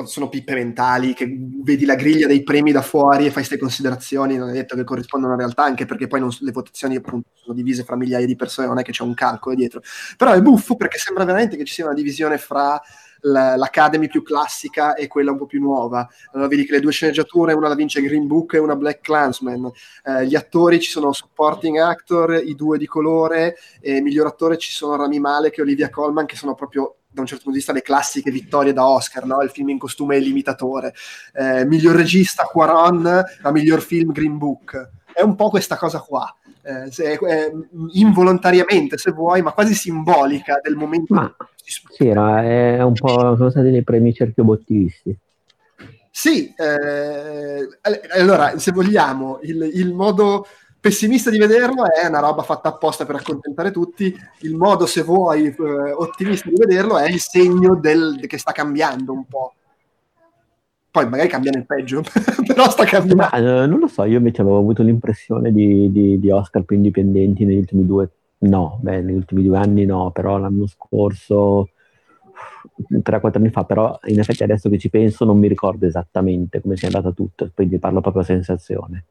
sono pippe mentali, che vedi la griglia dei premi da fuori e fai queste considerazioni, non è detto che corrispondono alla realtà, anche perché poi non, le votazioni appunto sono divise fra migliaia di persone, non è che c'è un calcolo dietro. Però è buffo perché sembra veramente che ci sia una divisione fra l'Academy più classica e quella un po' più nuova. Allora vedi che le due sceneggiature, una la vince Green Book e una Black Clansman. Eh, gli attori ci sono supporting actor, i due di colore, e miglior attore ci sono Rami Malek e Olivia Colman, che sono proprio da un certo punto di vista le classiche vittorie da Oscar, no? il film in costume e l'imitatore. Eh, miglior regista Quaron, ma miglior film Green Book. È un po' questa cosa qua. Eh, se, eh, involontariamente, se vuoi, ma quasi simbolica del momento. Ma, sì, era, è un po' sono stati dei premi cerchiobottisti. Sì, eh, allora, se vogliamo, il, il, modo pessimista di vederlo è una roba fatta apposta per accontentare tutti, il modo, se vuoi, eh, ottimista di vederlo è il segno del, che sta cambiando un po' poi magari cambia nel peggio, però sta cambiando. Ma, uh, non lo so, io invece avevo avuto l'impressione di, di, di, Oscar più indipendenti negli ultimi due, No, beh, negli ultimi due anni no, però l'anno scorso, 3-4 anni fa, però in effetti adesso che ci penso non mi ricordo esattamente come sia andata tutto, quindi parlo proprio a sensazione.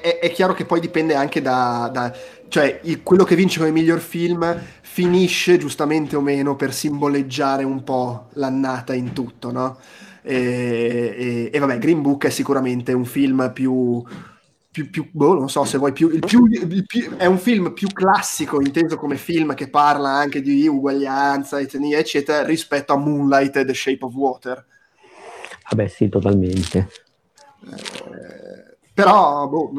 È, è chiaro che poi dipende anche da... da cioè, il, quello che vince come miglior film finisce giustamente o meno per simboleggiare un po' l'annata in tutto, no? E, e, e vabbè, Green Book è sicuramente un film più più, più boh, non so se vuoi più, il più, il più, è un film più classico inteso come film che parla anche di uguaglianza, etnia, eccetera, rispetto a Moonlight e The Shape of Water. Vabbè, sì, totalmente. Eh, però, boh,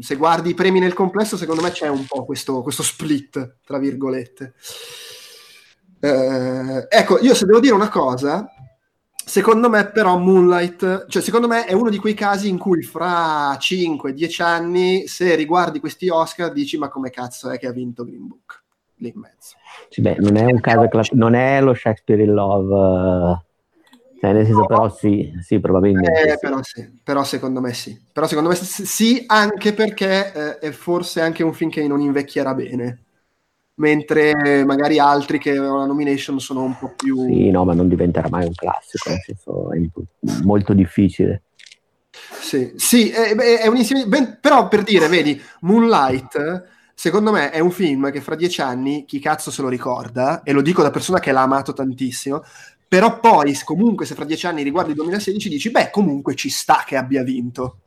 se guardi i premi nel complesso, secondo me c'è un po' questo, questo split, tra virgolette. Eh, ecco, io se devo dire una cosa, Secondo me, però, Moonlight, cioè, secondo me è uno di quei casi in cui fra 5-10 anni, se riguardi questi Oscar, dici: Ma come cazzo è che ha vinto Green Book? Lì in mezzo. Sì, beh, non è un caso class- non è lo Shakespeare in Love. Cioè, nel senso, no. però sì, sì, probabilmente. Eh, sì. Però, sì. però secondo me sì. Però secondo me sì, anche perché eh, è forse anche un film che non invecchierà bene mentre magari altri che avevano la nomination sono un po' più... Sì, no, ma non diventerà mai un classico, nel senso è molto difficile. Sì, sì è, è un insieme... Ben, però per dire, vedi, Moonlight, secondo me è un film che fra dieci anni chi cazzo se lo ricorda, e lo dico da persona che l'ha amato tantissimo, però poi comunque se fra dieci anni riguardi il 2016 dici, beh, comunque ci sta che abbia vinto.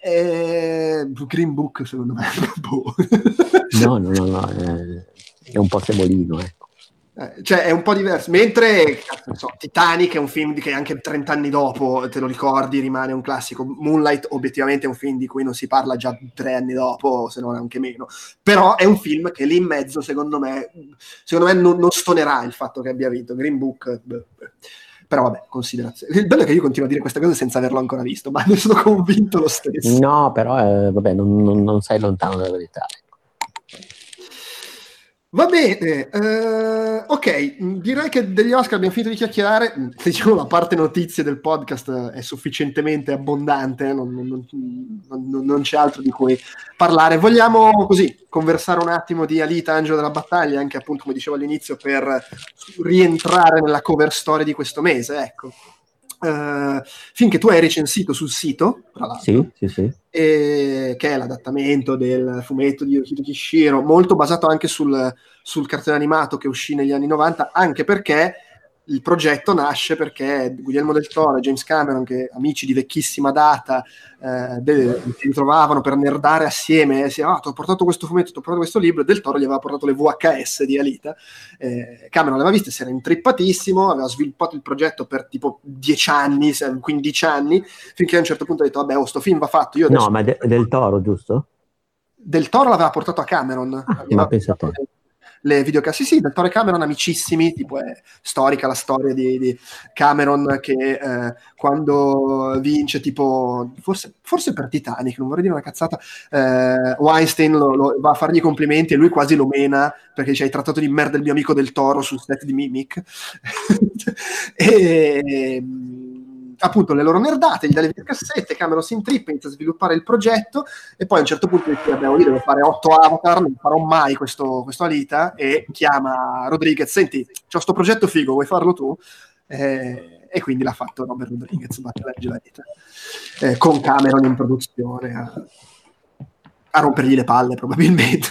E... Green Book secondo me boh. no no no, no è, un po' semolino ecco. eh, cioè è un po' diverso. Mentre so, Titanic è un film che anche 30 anni dopo te lo ricordi rimane un classico. Moonlight obiettivamente è un film di cui non si parla già tre anni dopo se non anche meno. Però è un film che lì in mezzo secondo me secondo me non, non stonerà il fatto che abbia vinto. Green Book beh, beh però vabbè, considerazione. Il bello è che io continuo a dire queste cose senza averlo ancora visto, ma ne sono convinto lo stesso. No, però eh, vabbè, non, non, non sei lontano dalla verità. Va bene, uh, ok, direi che degli Oscar abbiamo finito di chiacchierare, diciamo la parte notizie del podcast è sufficientemente abbondante, non, non, non, non, c'è altro di cui parlare. Vogliamo così conversare un attimo di Alita, Angelo della Battaglia, anche appunto come dicevo all'inizio, per rientrare nella cover story di questo mese, ecco. Uh, film che tu hai recensito sul sito, tra l'altro, sì, sì, sì. E, che è l'adattamento del fumetto di Yukito Kishiro, molto basato anche sul, sul cartone animato che uscì negli anni 90, anche perché il progetto nasce perché Guglielmo del Toro e James Cameron, che amici di vecchissima data, eh, de- si ritrovavano per nerdare assieme, e si ah, ti ho portato questo fumetto, ti ho portato questo libro, e Del Toro gli aveva portato le VHS di Alita. Eh, Cameron l'aveva vista, si era intrippatissimo, aveva sviluppato il progetto per tipo 10 anni, 15 anni, finché a un certo punto ha detto, vabbè, oh, sto film va fatto. Io no, ma de- Del Toro, giusto? Del Toro l'aveva portato a Cameron. Ah, ma pensa a te le videocassette. Sì, del Toro Cameron amicissimi, tipo è storica la storia di, di Cameron che eh, quando vince tipo, forse, forse, per Titanic, non vorrei dire una cazzata, eh, Weinstein lo, lo, va a fargli complimenti e lui quasi lo mena perché ci hai trattato di merda il mio amico del Toro sul set di Mimic. e appunto le loro nerdate, gli dà le videocassette, Cameron si intrippa, inizia a sviluppare il progetto e poi a un certo punto dice, vabbè, io devo fare otto avatar, non farò mai questo, questo Alita e chiama Rodriguez, senti, c'ho questo progetto figo, vuoi farlo tu? Eh, e quindi l'ha fatto Robert Rodriguez, batte legge la vita, eh, con Cameron in produzione, a, a rompergli le palle probabilmente.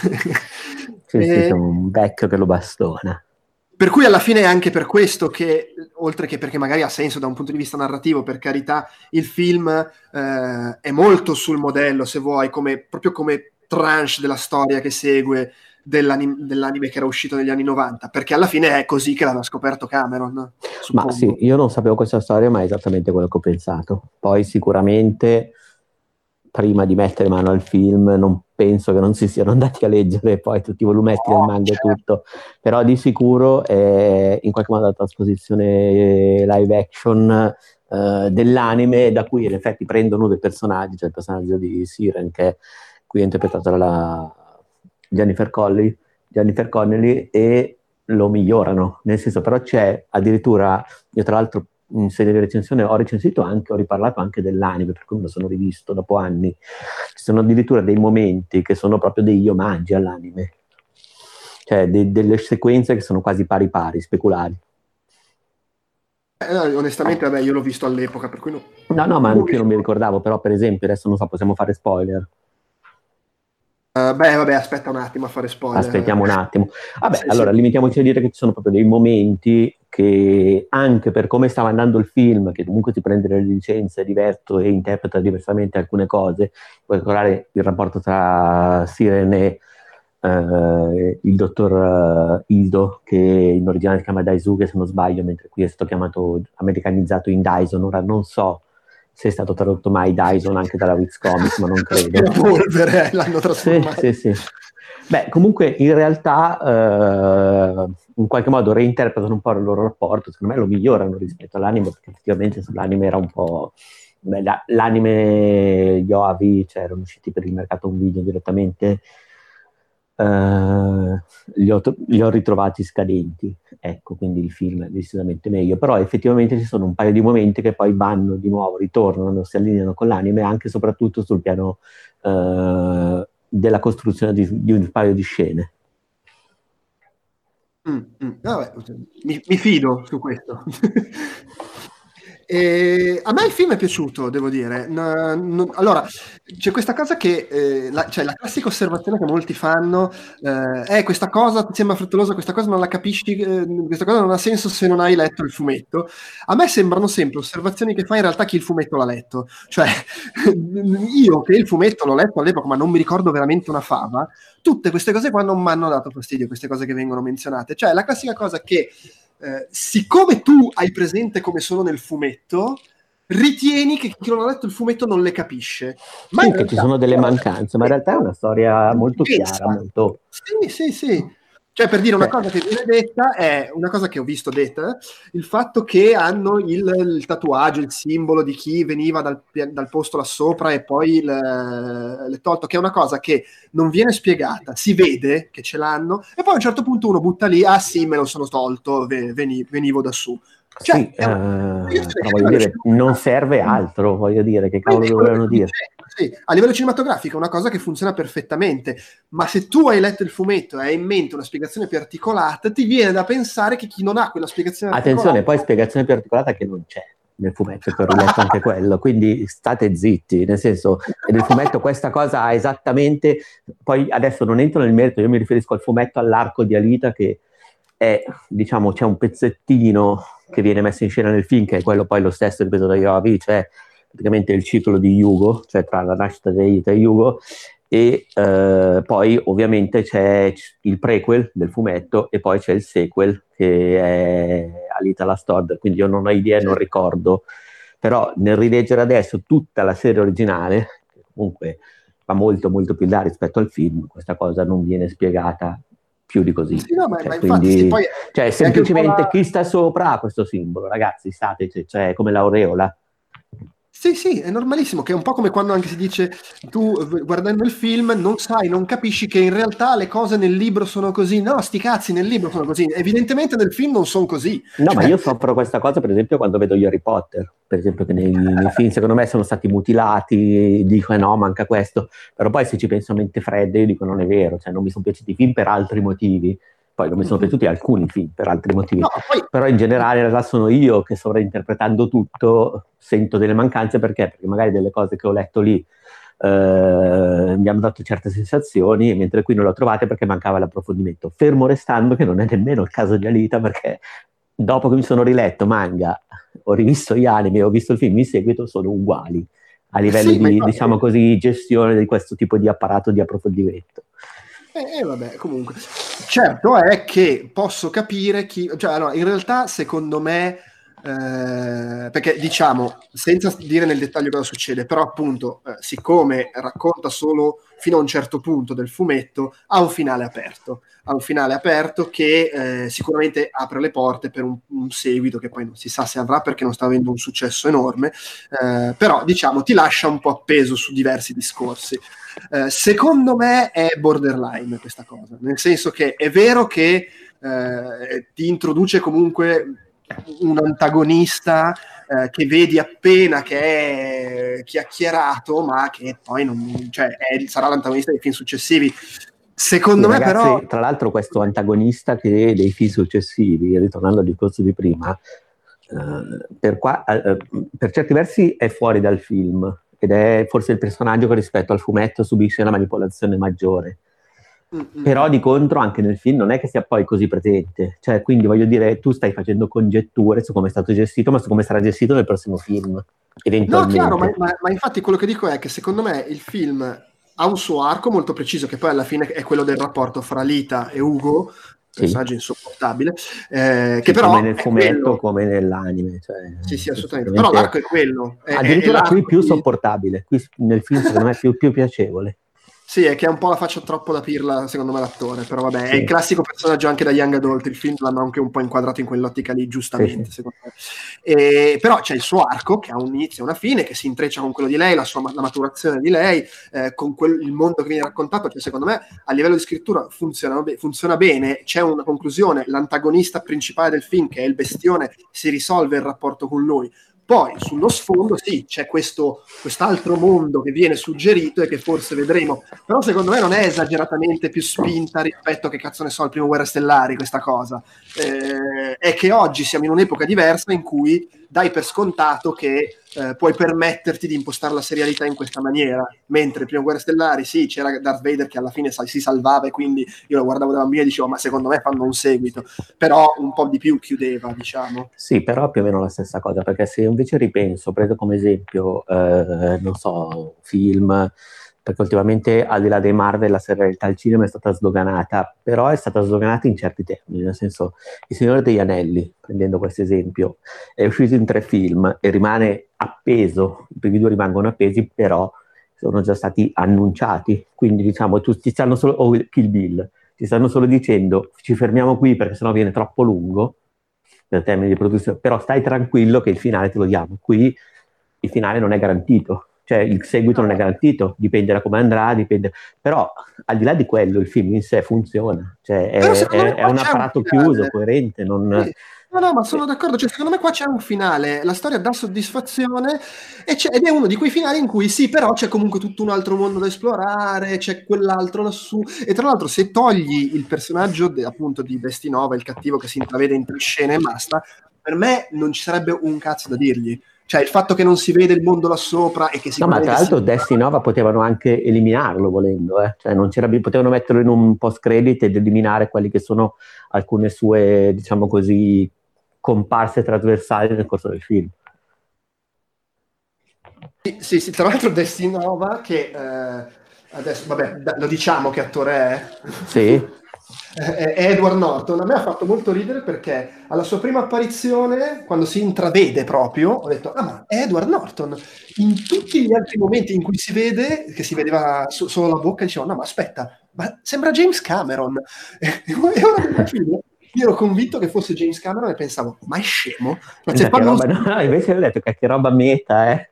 Sì, e... sì, un vecchio che lo bastona. Per cui alla fine è anche per questo che, oltre che perché magari ha senso da un punto di vista narrativo, per carità, il film eh, è molto sul modello, se vuoi, come, proprio come tranche della storia che segue dell'anime, dell'anime, che era uscito negli anni 90, perché alla fine è così che l'aveva scoperto Cameron. Suppongo. Ma sì, io non sapevo questa storia, ma è esattamente quello che ho pensato. Poi sicuramente prima di mettere mano al film non penso che non si siano andati a leggere poi tutti i volumetti del manga e certo. tutto, però di sicuro è in qualche modo la trasposizione live action eh, dell'anime da cui in effetti prendono dei personaggi, cioè il personaggio di Siren che qui è interpretato da Jennifer Connelly, Jennifer Connelly e lo migliorano, nel senso però c'è addirittura, io tra l'altro in serie di recensione ho recensito anche, ho riparlato anche dell'anime, per cui me lo sono rivisto dopo anni. Ci sono addirittura dei momenti che sono proprio degli omaggi all'anime. cioè de- delle sequenze che sono quasi pari pari, speculari. Eh, onestamente, vabbè, io l'ho visto all'epoca, per cui no. No, no, ma anche io non mi ricordavo, però per esempio, adesso non so, possiamo fare spoiler. Uh, beh, vabbè, aspetta un attimo a fare spoiler. Aspettiamo un attimo. Vabbè, sì, allora, sì. limitiamoci a dire che ci sono proprio dei momenti che anche per come stava andando il film, che comunque ti prende le licenze, diverso e interpreta diversamente alcune cose, puoi ricordare il rapporto tra Sirene eh, il dottor uh, Ido, che in originale si chiama Daisuke se non sbaglio, mentre qui è stato chiamato americanizzato in Dyson, ora non so se è stato tradotto mai Dyson anche dalla Wiz Comics, ma non credo. La polvere l'hanno trasformato. Sì, sì, sì. Beh, comunque in realtà eh, in qualche modo reinterpretano un po' il loro rapporto, secondo me lo migliorano rispetto all'anime, perché effettivamente l'anime era un po'... Beh, l'anime, gli OAV, cioè erano usciti per il mercato un video direttamente, Uh, li, ho, li, ho, ritrovati scadenti, ecco, quindi il film è decisamente meglio, però effettivamente ci sono un paio di momenti che poi vanno di nuovo, ritornano, si allineano con l'anime, anche e soprattutto sul piano uh, della costruzione di, di, un paio di scene. Mm, mm. Vabbè, mi, mi fido su questo. E a me il film è piaciuto, devo dire. No, no, allora, c'è questa cosa che, eh, la, cioè la classica osservazione che molti fanno, eh, eh, questa cosa sembra frettolosa, questa cosa non la capisci, eh, questa cosa non ha senso se non hai letto il fumetto. A me sembrano sempre osservazioni che fa in realtà chi il fumetto l'ha letto. Cioè, io che il fumetto l'ho letto all'epoca, ma non mi ricordo veramente una fava, tutte queste cose qua non mi hanno dato fastidio, queste cose che vengono menzionate. Cioè, la classica cosa che eh, siccome tu hai presente come sono nel fumetto, ritieni che chi non ha letto il fumetto non le capisce. Ma sì, realtà, ci sono delle mancanze, ma in realtà è una storia molto chiara. Molto... Sì, sì, sì. Cioè, per dire una cosa che viene detta è una cosa che ho visto detta, il fatto che hanno il, il tatuaggio, il simbolo di chi veniva dal, dal posto là sopra e poi l'è tolto, che è una cosa che non viene spiegata, si vede che ce l'hanno e poi a un certo punto uno butta lì, ah sì, me lo sono tolto, venivo da su. Cioè, sì, eh, voglio dire, non serve altro, voglio dire, che cavolo dovevano dire sì, a livello cinematografico è una cosa che funziona perfettamente, ma se tu hai letto il fumetto e hai in mente una spiegazione più articolata, ti viene da pensare che chi non ha quella spiegazione Attenzione, poi spiegazione più articolata che non c'è nel fumetto, che ho letto anche quello, quindi state zitti, nel senso, nel fumetto questa cosa ha esattamente, poi adesso non entro nel merito, io mi riferisco al fumetto all'arco di Alita che è, diciamo, c'è un pezzettino che viene messo in scena nel film, che è quello poi lo stesso ripeto da Yoavi, cioè praticamente il ciclo di Yugo, cioè tra la nascita di Aita e Yugo, e eh, poi ovviamente c'è il prequel del fumetto e poi c'è il sequel che è Alita Last Order, quindi io non ho idea, non ricordo, però nel rileggere adesso tutta la serie originale, che comunque va molto molto più in là rispetto al film, questa cosa non viene spiegata più di così. Sì, no, ma, cioè, ma quindi, infatti, poi cioè, semplicemente la... chi sta sopra ha questo simbolo, ragazzi, state, cioè, come l'aureola. Sì, sì, è normalissimo, che è un po' come quando anche si dice tu guardando il film non sai, non capisci che in realtà le cose nel libro sono così. No, sti cazzi, nel libro sono così. Evidentemente nel film non sono così. No, cioè... ma io soffro questa cosa per esempio quando vedo gli Harry Potter, per esempio che nei, nei film secondo me sono stati mutilati, dico eh no, manca questo, però poi se ci penso a mente fredda io dico non è vero, cioè non mi sono piaciuti i film per altri motivi poi non mi sono piaciuti alcuni film per altri motivi, no, poi... però in generale in realtà sono io che sovrainterpretando tutto sento delle mancanze perché? Perché magari delle cose che ho letto lì eh, mi hanno dato certe sensazioni, mentre qui non le ho trovate perché mancava l'approfondimento. Fermo restando che non è nemmeno il caso di Alita perché dopo che mi sono riletto manga, ho rivisto gli anime, ho visto il film in seguito, sono uguali a livello sì, di, diciamo così, gestione di questo tipo di apparato di approfondimento. E eh, vabbè, comunque. Certo è che posso capire chi... Cioè, allora, in realtà, secondo me, eh, perché diciamo, senza dire nel dettaglio cosa succede, però appunto, eh, siccome racconta solo fino a un certo punto del fumetto, ha un finale aperto. Ha un finale aperto che eh, sicuramente apre le porte per un, un, seguito che poi non si sa se avrà perché non sta avendo un successo enorme, eh, però diciamo ti lascia un po' appeso su diversi discorsi. Eh, secondo me è borderline questa cosa, nel senso che è vero che ti introduce comunque un antagonista eh, che vedi appena che è chiacchierato, ma che poi non, cioè, è, sarà l'antagonista dei film successivi. Secondo sì, me ragazzi, però... Tra l'altro questo antagonista che dei film successivi, ritornando al discorso di prima, eh, per, qua, eh, per certi versi è fuori dal film ed è forse il personaggio che rispetto al fumetto subisce una manipolazione maggiore. Mm-hmm. Però di contro anche nel film non è che sia poi così presente, cioè quindi voglio dire tu stai facendo congetture su come è stato gestito ma su come sarà gestito nel prossimo film. No, chiaro, ma, ma, ma infatti quello che dico è che secondo me il film ha un suo arco molto preciso, che poi alla fine è quello del rapporto fra Lita e Ugo, sì. personaggio insopportabile, eh, che però come nel fumetto, come nell'anime. Cioè, sì, sì, assolutamente. Però l'arco è quello. È, addirittura è, qui più sopportabile, qui nel film secondo me è più, più piacevole. Sì, è che ha un po' la faccia troppo da pirla, secondo me, l'attore, però vabbè, sì. è il classico personaggio anche da Young Adult, il film l'hanno anche un po' inquadrato in quell'ottica lì, giustamente, sì. secondo me. E, però c'è il suo arco, che ha un inizio e una fine, che si intreccia con quello di lei, la sua la maturazione di lei, eh, con quel, il mondo che viene raccontato, cioè secondo me a livello di scrittura funziona, funziona bene, c'è una conclusione, l'antagonista principale del film, che è il bestione, si risolve il rapporto con lui, poi sullo sfondo sì, c'è questo, quest'altro mondo che viene suggerito e che forse vedremo, però secondo me non è esageratamente più spinta rispetto a che cazzo ne so al primo Guerra Stellari questa cosa. Eh, è che oggi siamo in un'epoca diversa in cui dai per scontato che eh, puoi permetterti di impostare la serialità in questa maniera. Mentre prima Guerra Stellari, sì, c'era Darth Vader che alla fine sai, si salvava e quindi io lo guardavo da bambino e dicevo, ma secondo me fanno un seguito. Però un po' di più chiudeva, diciamo. Sì, però più o meno la stessa cosa, perché se invece ripenso, prendo come esempio, eh, non so, film perché ultimamente al di là dei Marvel la serialità al cinema è stata sdoganata, però è stata sdoganata in certi termini, nel senso Il Signore degli Anelli, prendendo questo esempio, è uscito in tre film e rimane appeso, i primi due rimangono appesi, però sono già stati annunciati, quindi diciamo tutti stanno solo, o oh, Kill Bill, ci stanno solo dicendo ci fermiamo qui perché sennò viene troppo lungo per termini di produzione, però stai tranquillo che il finale te lo diamo, qui il finale non è garantito, cioè il seguito non è garantito, dipende da come andrà, dipende... però al di là di quello il film in sé funziona, cioè è, è, è un apparato un chiuso, coerente, non... Sì. No, no, ma sono d'accordo, cioè, secondo me qua c'è un finale, la storia dà soddisfazione ed è uno di quei finali in cui sì, però c'è comunque tutto un altro mondo da esplorare, c'è quell'altro lassù, e tra l'altro se togli il personaggio de, appunto di Destinova, il cattivo che si intravede in tre scene e basta, per me non ci sarebbe un cazzo da dirgli cioè il fatto che non si vede il mondo là sopra e che si No, ma tra l'altro si... Destinova potevano anche eliminarlo volendo, eh? cioè non c'era, potevano metterlo in un post credit ed eliminare quelli che sono alcune sue, diciamo così, comparse trasversali nel corso del film. Sì, sì, sì tra l'altro Destinova che eh, adesso, vabbè, lo diciamo che attore è. Sì. è Edward Norton. A me ha fatto molto ridere perché alla sua prima apparizione, quando si intravede proprio, ho detto: Ah, ma è Edward Norton. In tutti gli altri momenti in cui si vede, che si vedeva so- solo la bocca, dicevo: No, ma aspetta, ma sembra James Cameron. e ora io ero convinto che fosse James Cameron e pensavo: Ma è scemo? Ma cioè, roba, no, invece ho detto che, che roba meta, eh.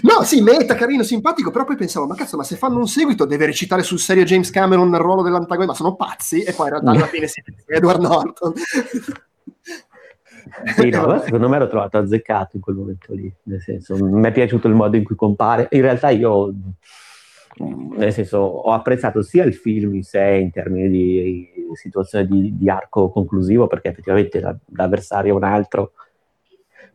No, sì, meta, carino, simpatico, però poi pensavo, ma cazzo, ma se fanno un seguito deve recitare sul serio James Cameron nel ruolo dell'antagonista, ma sono pazzi? E poi in realtà alla fine si è Edward Norton. Sì, no, secondo me l'ho trovato azzeccato in quel momento lì, nel senso, mi è piaciuto il modo in cui compare. In realtà io, nel senso, ho apprezzato sia il film in sé in termini di situazione di, di arco conclusivo, perché effettivamente l'avversario è un altro,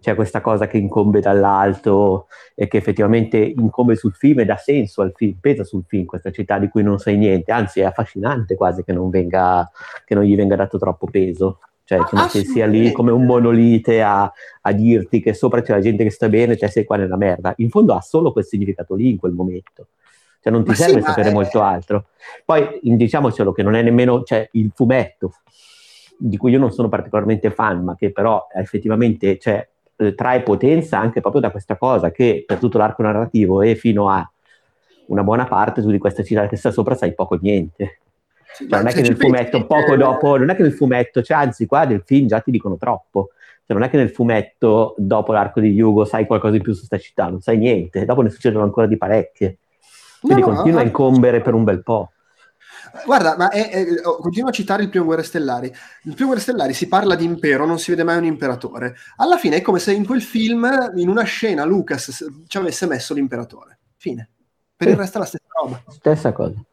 c'è questa cosa che incombe dall'alto e che effettivamente incombe sul film e dà senso al film, pesa sul film questa città di cui non sai niente, anzi è affascinante quasi che non, venga, che non gli venga dato troppo peso. Cioè, ah, che sia lì come un monolite a, a, dirti che sopra c'è la gente che sta bene e te sei qua nella merda. In fondo ha solo quel significato lì in quel momento. Cioè, non ti ma serve sì, sapere è... molto altro. Poi diciamocelo che non è nemmeno cioè, il fumetto, di cui io non sono particolarmente fan, ma che però effettivamente cioè, eh, trae potenza anche proprio da questa cosa che per tutto l'arco narrativo e fino a una buona parte tu di questa città che sta sopra sai poco o niente. Cioè, non è che nel fumetto, poco dopo, non è che nel fumetto, cioè, anzi, qua nel film già ti dicono troppo. Cioè, non è che nel fumetto, dopo l'arco di Hugo, sai qualcosa in più su questa città, non sai niente. Dopo ne succedono ancora di parecchie. Quindi no, continua no, a incombere per un bel po'. Guarda, ma è, è, oh, continuo a citare il primo Guerre Stellari. Il primo Guerre Stellari si parla di impero, non si vede mai un imperatore. Alla fine è come se in quel film, in una scena, Lucas ci avesse messo l'imperatore. Fine. Per il resto è la stessa roba. Stessa cosa.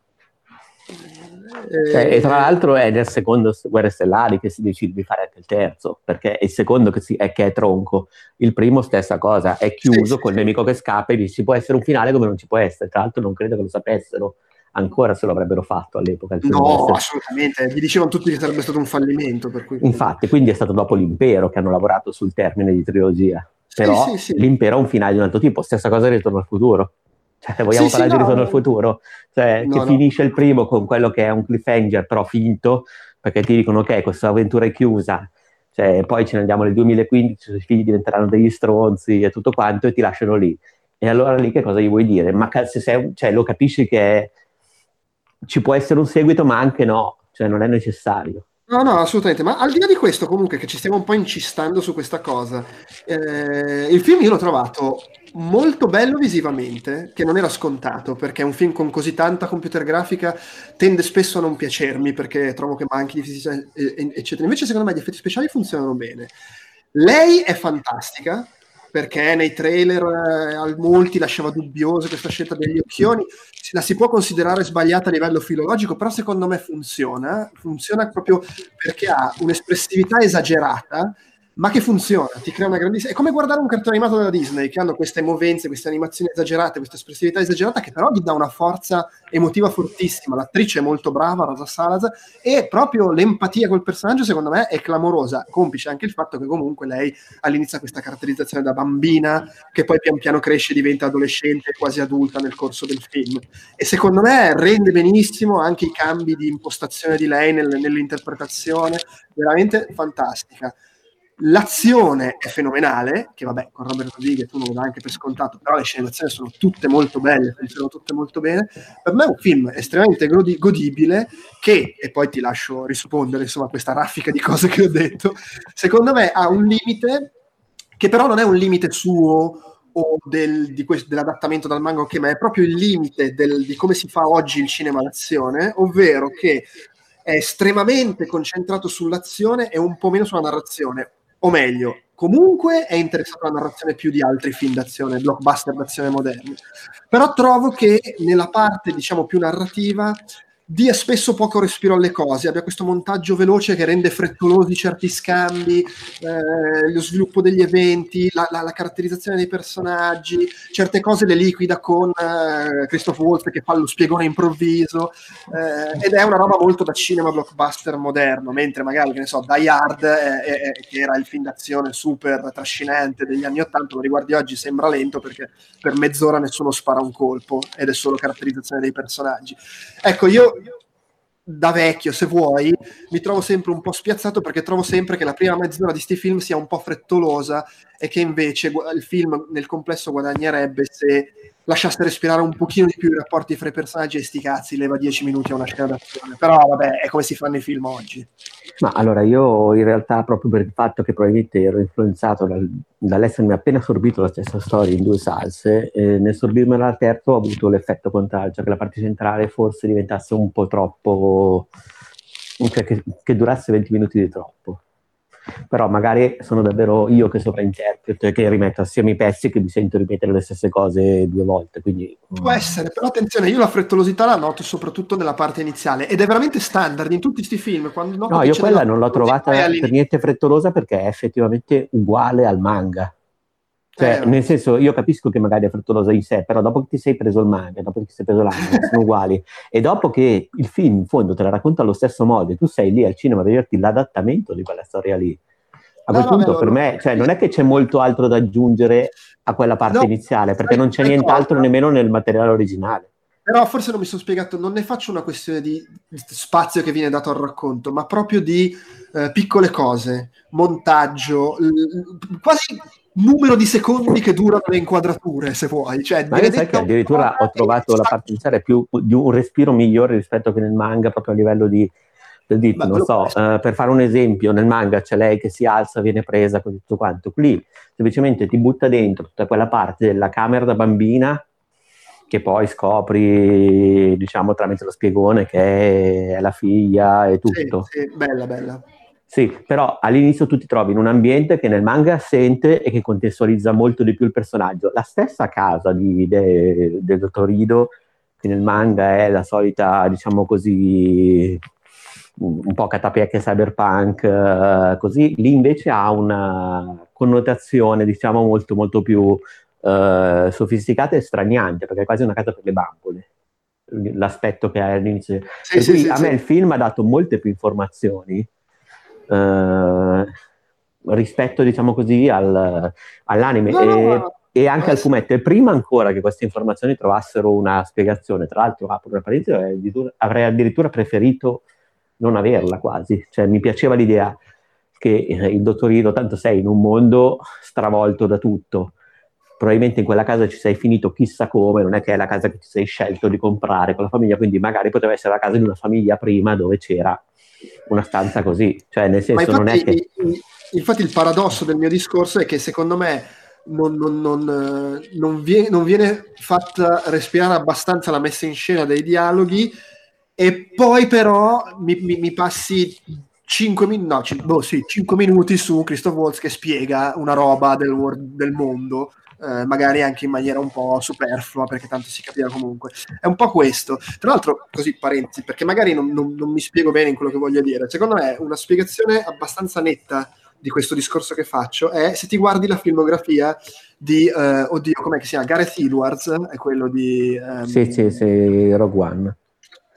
Cioè, e tra l'altro è nel secondo Guerre Stellari che si decide di fare anche il terzo, perché è il secondo che, si, è, che è tronco, il primo stessa cosa, è chiuso sì, col sì. nemico che scappa e dice ci può essere un finale come non ci può essere, tra l'altro non credo che lo sapessero ancora se lo avrebbero fatto all'epoca. No, assolutamente, gli dicevano tutti che sarebbe stato un fallimento. Cui... Infatti, quindi è stato dopo l'impero che hanno lavorato sul termine di trilogia, però sì, sì, l'impero ha un finale di un altro tipo, stessa cosa di Ritorno al futuro. Cioè, vogliamo parlare di Ritorno al futuro? Cioè, no, che no. finisce il primo con quello che è un cliffhanger, però finto, perché ti dicono ok, questa avventura è chiusa, cioè, poi ce ne andiamo nel 2015, i figli diventeranno degli stronzi e tutto quanto, e ti lasciano lì. E allora lì che cosa gli vuoi dire? Ma se sei, cioè, lo capisci che ci può essere un seguito, ma anche no, cioè non è necessario. No, no, assolutamente. Ma al di là di questo, comunque, che ci stiamo un po' incistando su questa cosa, eh, il film io l'ho trovato molto bello visivamente, che non era scontato, perché un film con così tanta computer grafica tende spesso a non piacermi, perché trovo che manchi di fisicità, eccetera. Invece, secondo me, gli effetti speciali funzionano bene. Lei è fantastica, perché nei trailer eh, al molti lasciava dubbioso questa scelta degli occhioni. La si può considerare sbagliata a livello filologico, però secondo me funziona. Funziona proprio perché ha un'espressività esagerata ma che funziona, ti crea una grandissima... È come guardare un cartone animato della Disney, che hanno queste movenze, queste animazioni esagerate, questa espressività esagerata, che però gli dà una forza emotiva fortissima. L'attrice è molto brava, Rosa Salazar, e proprio l'empatia col personaggio, secondo me, è clamorosa, complice anche il fatto che comunque lei all'inizio ha questa caratterizzazione da bambina, che poi pian piano cresce, diventa adolescente, quasi adulta nel corso del film. E secondo me rende benissimo anche i cambi di impostazione di lei nel, nell'interpretazione, veramente fantastica. L'azione è fenomenale, che vabbè, con Robert Rodriguez tu non lo dai anche per scontato, però le scene d'azione sono tutte molto belle, funzionano tutte molto bene. Per me è un film estremamente godi- godibile che, e poi ti lascio rispondere insomma a questa raffica di cose che ho detto, secondo me ha un limite che però non è un limite suo o del, questo, dell'adattamento dal manga, okay, ma è proprio il limite del, di come si fa oggi il cinema d'azione, ovvero che è estremamente concentrato sull'azione e un po' meno sulla narrazione o meglio, comunque è interessato alla narrazione più di altri film d'azione, blockbuster d'azione moderni. Però trovo che nella parte, diciamo, più narrativa dia spesso poco respiro alle cose, abbia questo montaggio veloce che rende frettolosi certi scambi, eh, lo sviluppo degli eventi, la, la, la, caratterizzazione dei personaggi, certe cose le liquida con eh, Christoph Waltz che fa lo spiegone improvviso, eh, ed è una roba molto da cinema blockbuster moderno, mentre magari, che ne so, Die Hard, che era il film d'azione super trascinante degli anni Ottanta, lo riguardi oggi sembra lento perché per mezz'ora nessuno spara un colpo ed è solo caratterizzazione dei personaggi. Ecco, io da vecchio, se vuoi, mi trovo sempre un po' spiazzato perché trovo sempre che la prima mezz'ora di sti film sia un po' frettolosa e che invece il film nel complesso guadagnerebbe se lasciasse respirare un pochino di più i rapporti fra i personaggi e sti cazzi, leva dieci minuti a una scena d'azione. Però vabbè, è come si fanno i film oggi. Ma allora io in realtà proprio per il fatto che probabilmente ero influenzato dal, dall'essermi appena sorbito la stessa storia in due salse, eh, nel sorbirmela al terzo ho avuto l'effetto contrario, cioè che la parte centrale forse diventasse un po' troppo, cioè che, che durasse 20 minuti di troppo però magari sono davvero io che sovrainterpreto e che rimetto assieme i pezzi che mi sento ripetere le stesse cose due volte. Quindi, Può mm. essere, però attenzione, io la frettolosità la noto soprattutto nella parte iniziale ed è veramente standard in tutti questi film. no, io quella non l'ho trovata per niente frettolosa perché è effettivamente uguale al manga. Cioè, eh, nel senso, io capisco che magari è frettolosa in sé, però dopo che ti sei preso il manga, dopo che ti sei preso l'anime, sono uguali. E dopo che il film, in fondo, te la racconta allo stesso modo e tu sei lì al cinema a vederti l'adattamento di quella storia lì, a quel no, punto no, per no, me, cioè, non è che c'è molto altro da aggiungere a quella parte iniziale, perché non c'è nient'altro nemmeno nel materiale originale. Però forse non mi sono spiegato, non ne faccio una questione di spazio che viene dato al racconto, ma proprio di eh, piccole cose, montaggio, l- quasi numero di secondi che durano le inquadrature, se vuoi. Cioè, Ma sai che addirittura ho trovato la parte iniziale più di un respiro migliore rispetto che nel manga, proprio a livello di, dito, non so, uh, per fare un esempio, nel manga c'è lei che si alza, viene presa con tutto quanto. Qui semplicemente ti butta dentro tutta quella parte della camera da bambina che poi scopri, diciamo, tramite lo spiegone che è la figlia e tutto. Sì, sì, bella, bella. Sì, però all'inizio tu ti trovi in un ambiente che nel manga è assente e che contestualizza molto di più il personaggio. La stessa casa di, de, del dottor Ido nel manga è la solita, diciamo così, un po' catapecchia cyberpunk, uh, così, lì invece ha una connotazione, diciamo, molto, molto più uh, sofisticata e straniante, perché è quasi una casa per le bambole, l'aspetto che ha all'inizio. Sì, sì, sì, a me il film ha dato molte più informazioni uh, rispetto, diciamo così, al, all'anime. No, e, no, e anche al fumetto. E prima ancora che queste informazioni trovassero una spiegazione, tra l'altro, apro una parentesi, avrei addirittura preferito non averla quasi. Cioè, mi piaceva l'idea che eh, il dottorino, tanto sei in un mondo stravolto da tutto. Probabilmente in quella casa ci sei finito chissà come, non è che è la casa che ti sei scelto di comprare con la famiglia, quindi magari poteva essere la casa di una famiglia prima dove c'era una stanza così. Cioè, nel senso, infatti, non è che. Infatti, il paradosso del mio discorso è che secondo me non, non, non, non, viene, non viene fatta respirare abbastanza la messa in scena dei dialoghi e poi però mi, mi, mi passi 5, min- no, c- boh, sì, 5 minuti su Christoph Waltz che spiega una roba del, world, del mondo eh, magari anche in maniera un po' superflua perché tanto si capiva comunque è un po' questo tra l'altro così parenti perché magari non, non, non mi spiego bene in quello che voglio dire secondo me una spiegazione abbastanza netta di questo discorso che faccio è se ti guardi la filmografia di, eh, oddio, com'è che si chiama? Gareth Edwards, è quello di... Um... Sì, sì, sì, Rogue One.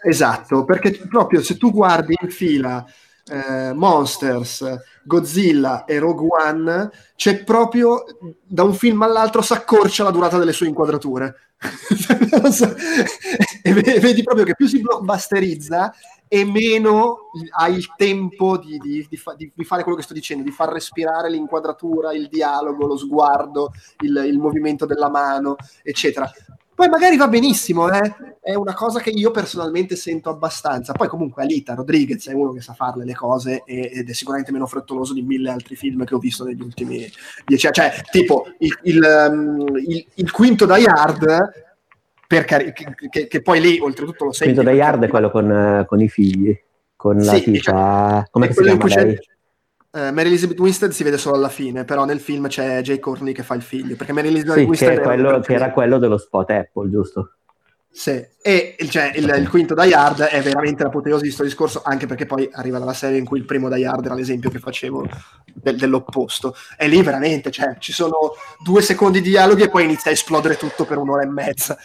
Esatto, perché proprio se tu guardi in fila eh, Monsters, Godzilla e Rogue One, c'è proprio da un film all'altro si accorcia la durata delle sue inquadrature. e vedi proprio che più si blockbusterizza e meno hai il tempo di, di, di, fa, di, fare quello che sto dicendo, di far respirare l'inquadratura, il dialogo, lo sguardo, il, il movimento della mano, eccetera. Poi magari va benissimo, eh? è una cosa che io personalmente sento abbastanza. Poi comunque Alita Rodriguez è uno che sa farle le cose ed è sicuramente meno frettoloso di mille altri film che ho visto negli ultimi dieci anni. Cioè, tipo il, il, um, il, il quinto Die Hard per cari- che, che, poi lì oltretutto lo senti. Quinto Die Hard è quello con, con, i figli, con la sì, tipa... Cioè, come si chiama lei? Uh, Mary Elizabeth Winstead si vede solo alla fine, però nel film c'è Jay Courtney che fa il figlio, perché Mary Elizabeth sì, Winstead che, quello, che era quello dello spot Apple, giusto? Sì, e cioè, il, il, quinto Die Hard è veramente l'apoteosi di questo discorso, anche perché poi arriva dalla serie in cui il primo Die Hard era l'esempio che facevo del, dell'opposto. E lì veramente, cioè, ci sono due secondi di dialoghi e poi inizia a esplodere tutto per un'ora e mezza.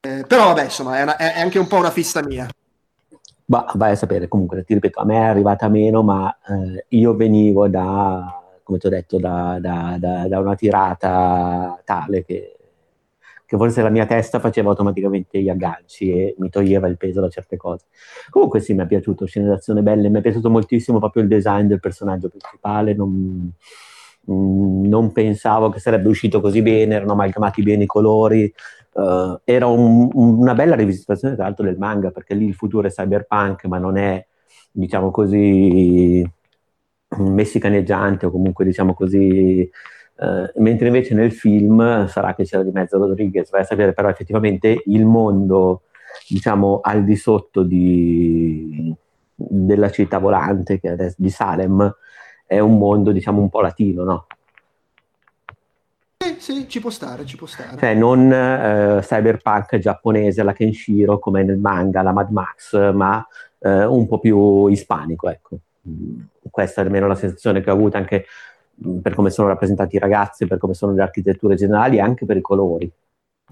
eh, però vabbè, insomma, è, una, è, anche un po' una fissa mia. Bah, vai a sapere, comunque, ti ripeto, a me è arrivata meno, ma eh, io venivo da come ti ho detto, da, da, da, da una tirata tale che, che, forse la mia testa faceva automaticamente gli agganci e mi toglieva il peso da certe cose. Comunque sì, mi è piaciuto, scene d'azione belle, mi è piaciuto moltissimo proprio il design del personaggio principale, non, non pensavo che sarebbe uscito così bene, erano amalgamati bene i colori, uh, era un, una bella rivisitazione tra l'altro del manga, perché lì il futuro è cyberpunk, ma non è, diciamo così, messicaneggiante o comunque diciamo così, eh, mentre invece nel film sarà che c'era di mezzo Rodriguez, vai a sapere però effettivamente il mondo diciamo al di sotto di, della città volante che è di Salem è un mondo diciamo un po' latino, no? Sì, ci può stare, ci può stare. Cioè, non eh, cyberpunk giapponese, la Kenshiro, come nel manga, la Mad Max, ma eh, un po' più ispanico, ecco questa è almeno la sensazione che ho avuto anche per come sono rappresentati i ragazzi, per come sono le architetture generali e anche per i colori.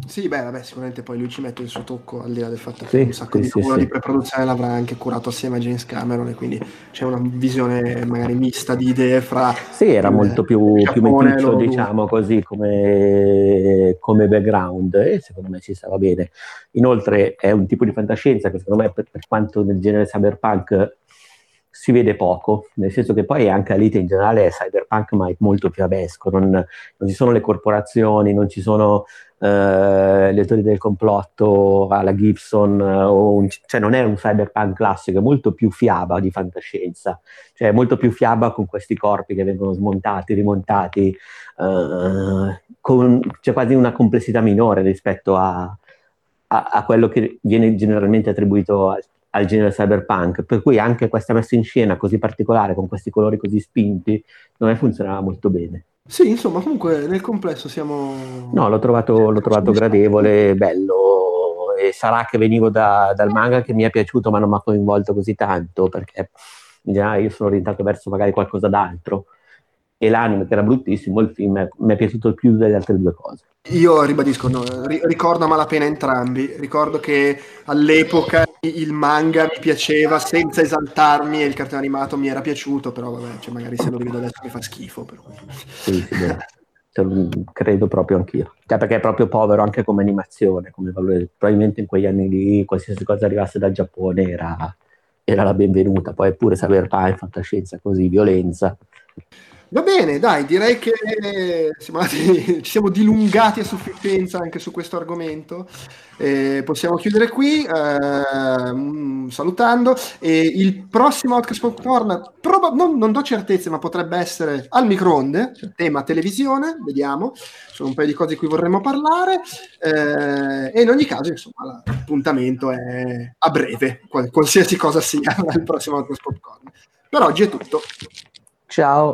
Sì, beh, vabbè, sicuramente poi lui ci mette il suo tocco al di là del fatto che sì, un sacco sì, di lavoro sì, di preproduzione l'avrà anche curato assieme a James Cameron e quindi c'è una visione magari mista di idee fra... Sì, era il, molto più, più meticcio, diciamo così, come, come, background e secondo me ci stava bene. Inoltre è un tipo di fantascienza che secondo me per, per quanto nel genere cyberpunk si vede poco, nel senso che poi anche Alite in generale è cyberpunk ma è molto più avesco, non, non ci sono le corporazioni, non ci sono eh, le teorie del complotto alla Gibson, un, cioè non è un cyberpunk classico, è molto più fiaba di fantascienza, cioè molto più fiaba con questi corpi che vengono smontati, rimontati, eh, con, c'è quasi una complessità minore rispetto a, a, a quello che viene generalmente attribuito al al genere cyberpunk, per cui anche questa messa in scena così particolare, con questi colori così spinti, non me funzionava molto bene. Sì, insomma, comunque nel complesso siamo... No, l'ho trovato, l'ho trovato gradevole, bello, e sarà che venivo da, dal manga che mi è piaciuto ma non mi ha coinvolto così tanto, perché in generale io sono orientato verso magari qualcosa d'altro e l'anime che era bruttissimo, il film mi è piaciuto più delle altre due cose. Io ribadisco, no, ricordo a malapena entrambi, ricordo che all'epoca il manga mi piaceva senza esaltarmi e il cartone animato mi era piaciuto, però vabbè, cioè magari se lo rivedo adesso mi fa schifo. Però. Sì, sì, credo proprio anch'io, cioè, perché è proprio povero anche come animazione, come valore. probabilmente in quegli anni lì qualsiasi cosa arrivasse dal Giappone era, era la benvenuta, poi pure cyberpunk, fantascienza così, violenza Va bene, dai, direi che siamo andati, ci siamo dilungati a sufficienza anche su questo argomento. Eh, possiamo chiudere qui eh, salutando. E il prossimo Outcast Popcorn, proba- non, non, do certezze, ma potrebbe essere al microonde, cioè tema televisione, vediamo. Sono un paio di cose di cui vorremmo parlare. Eh, e in ogni caso, insomma, l'appuntamento è a breve, qualsiasi cosa sia il prossimo Outcast Popcorn. Per oggi è tutto. Ciao.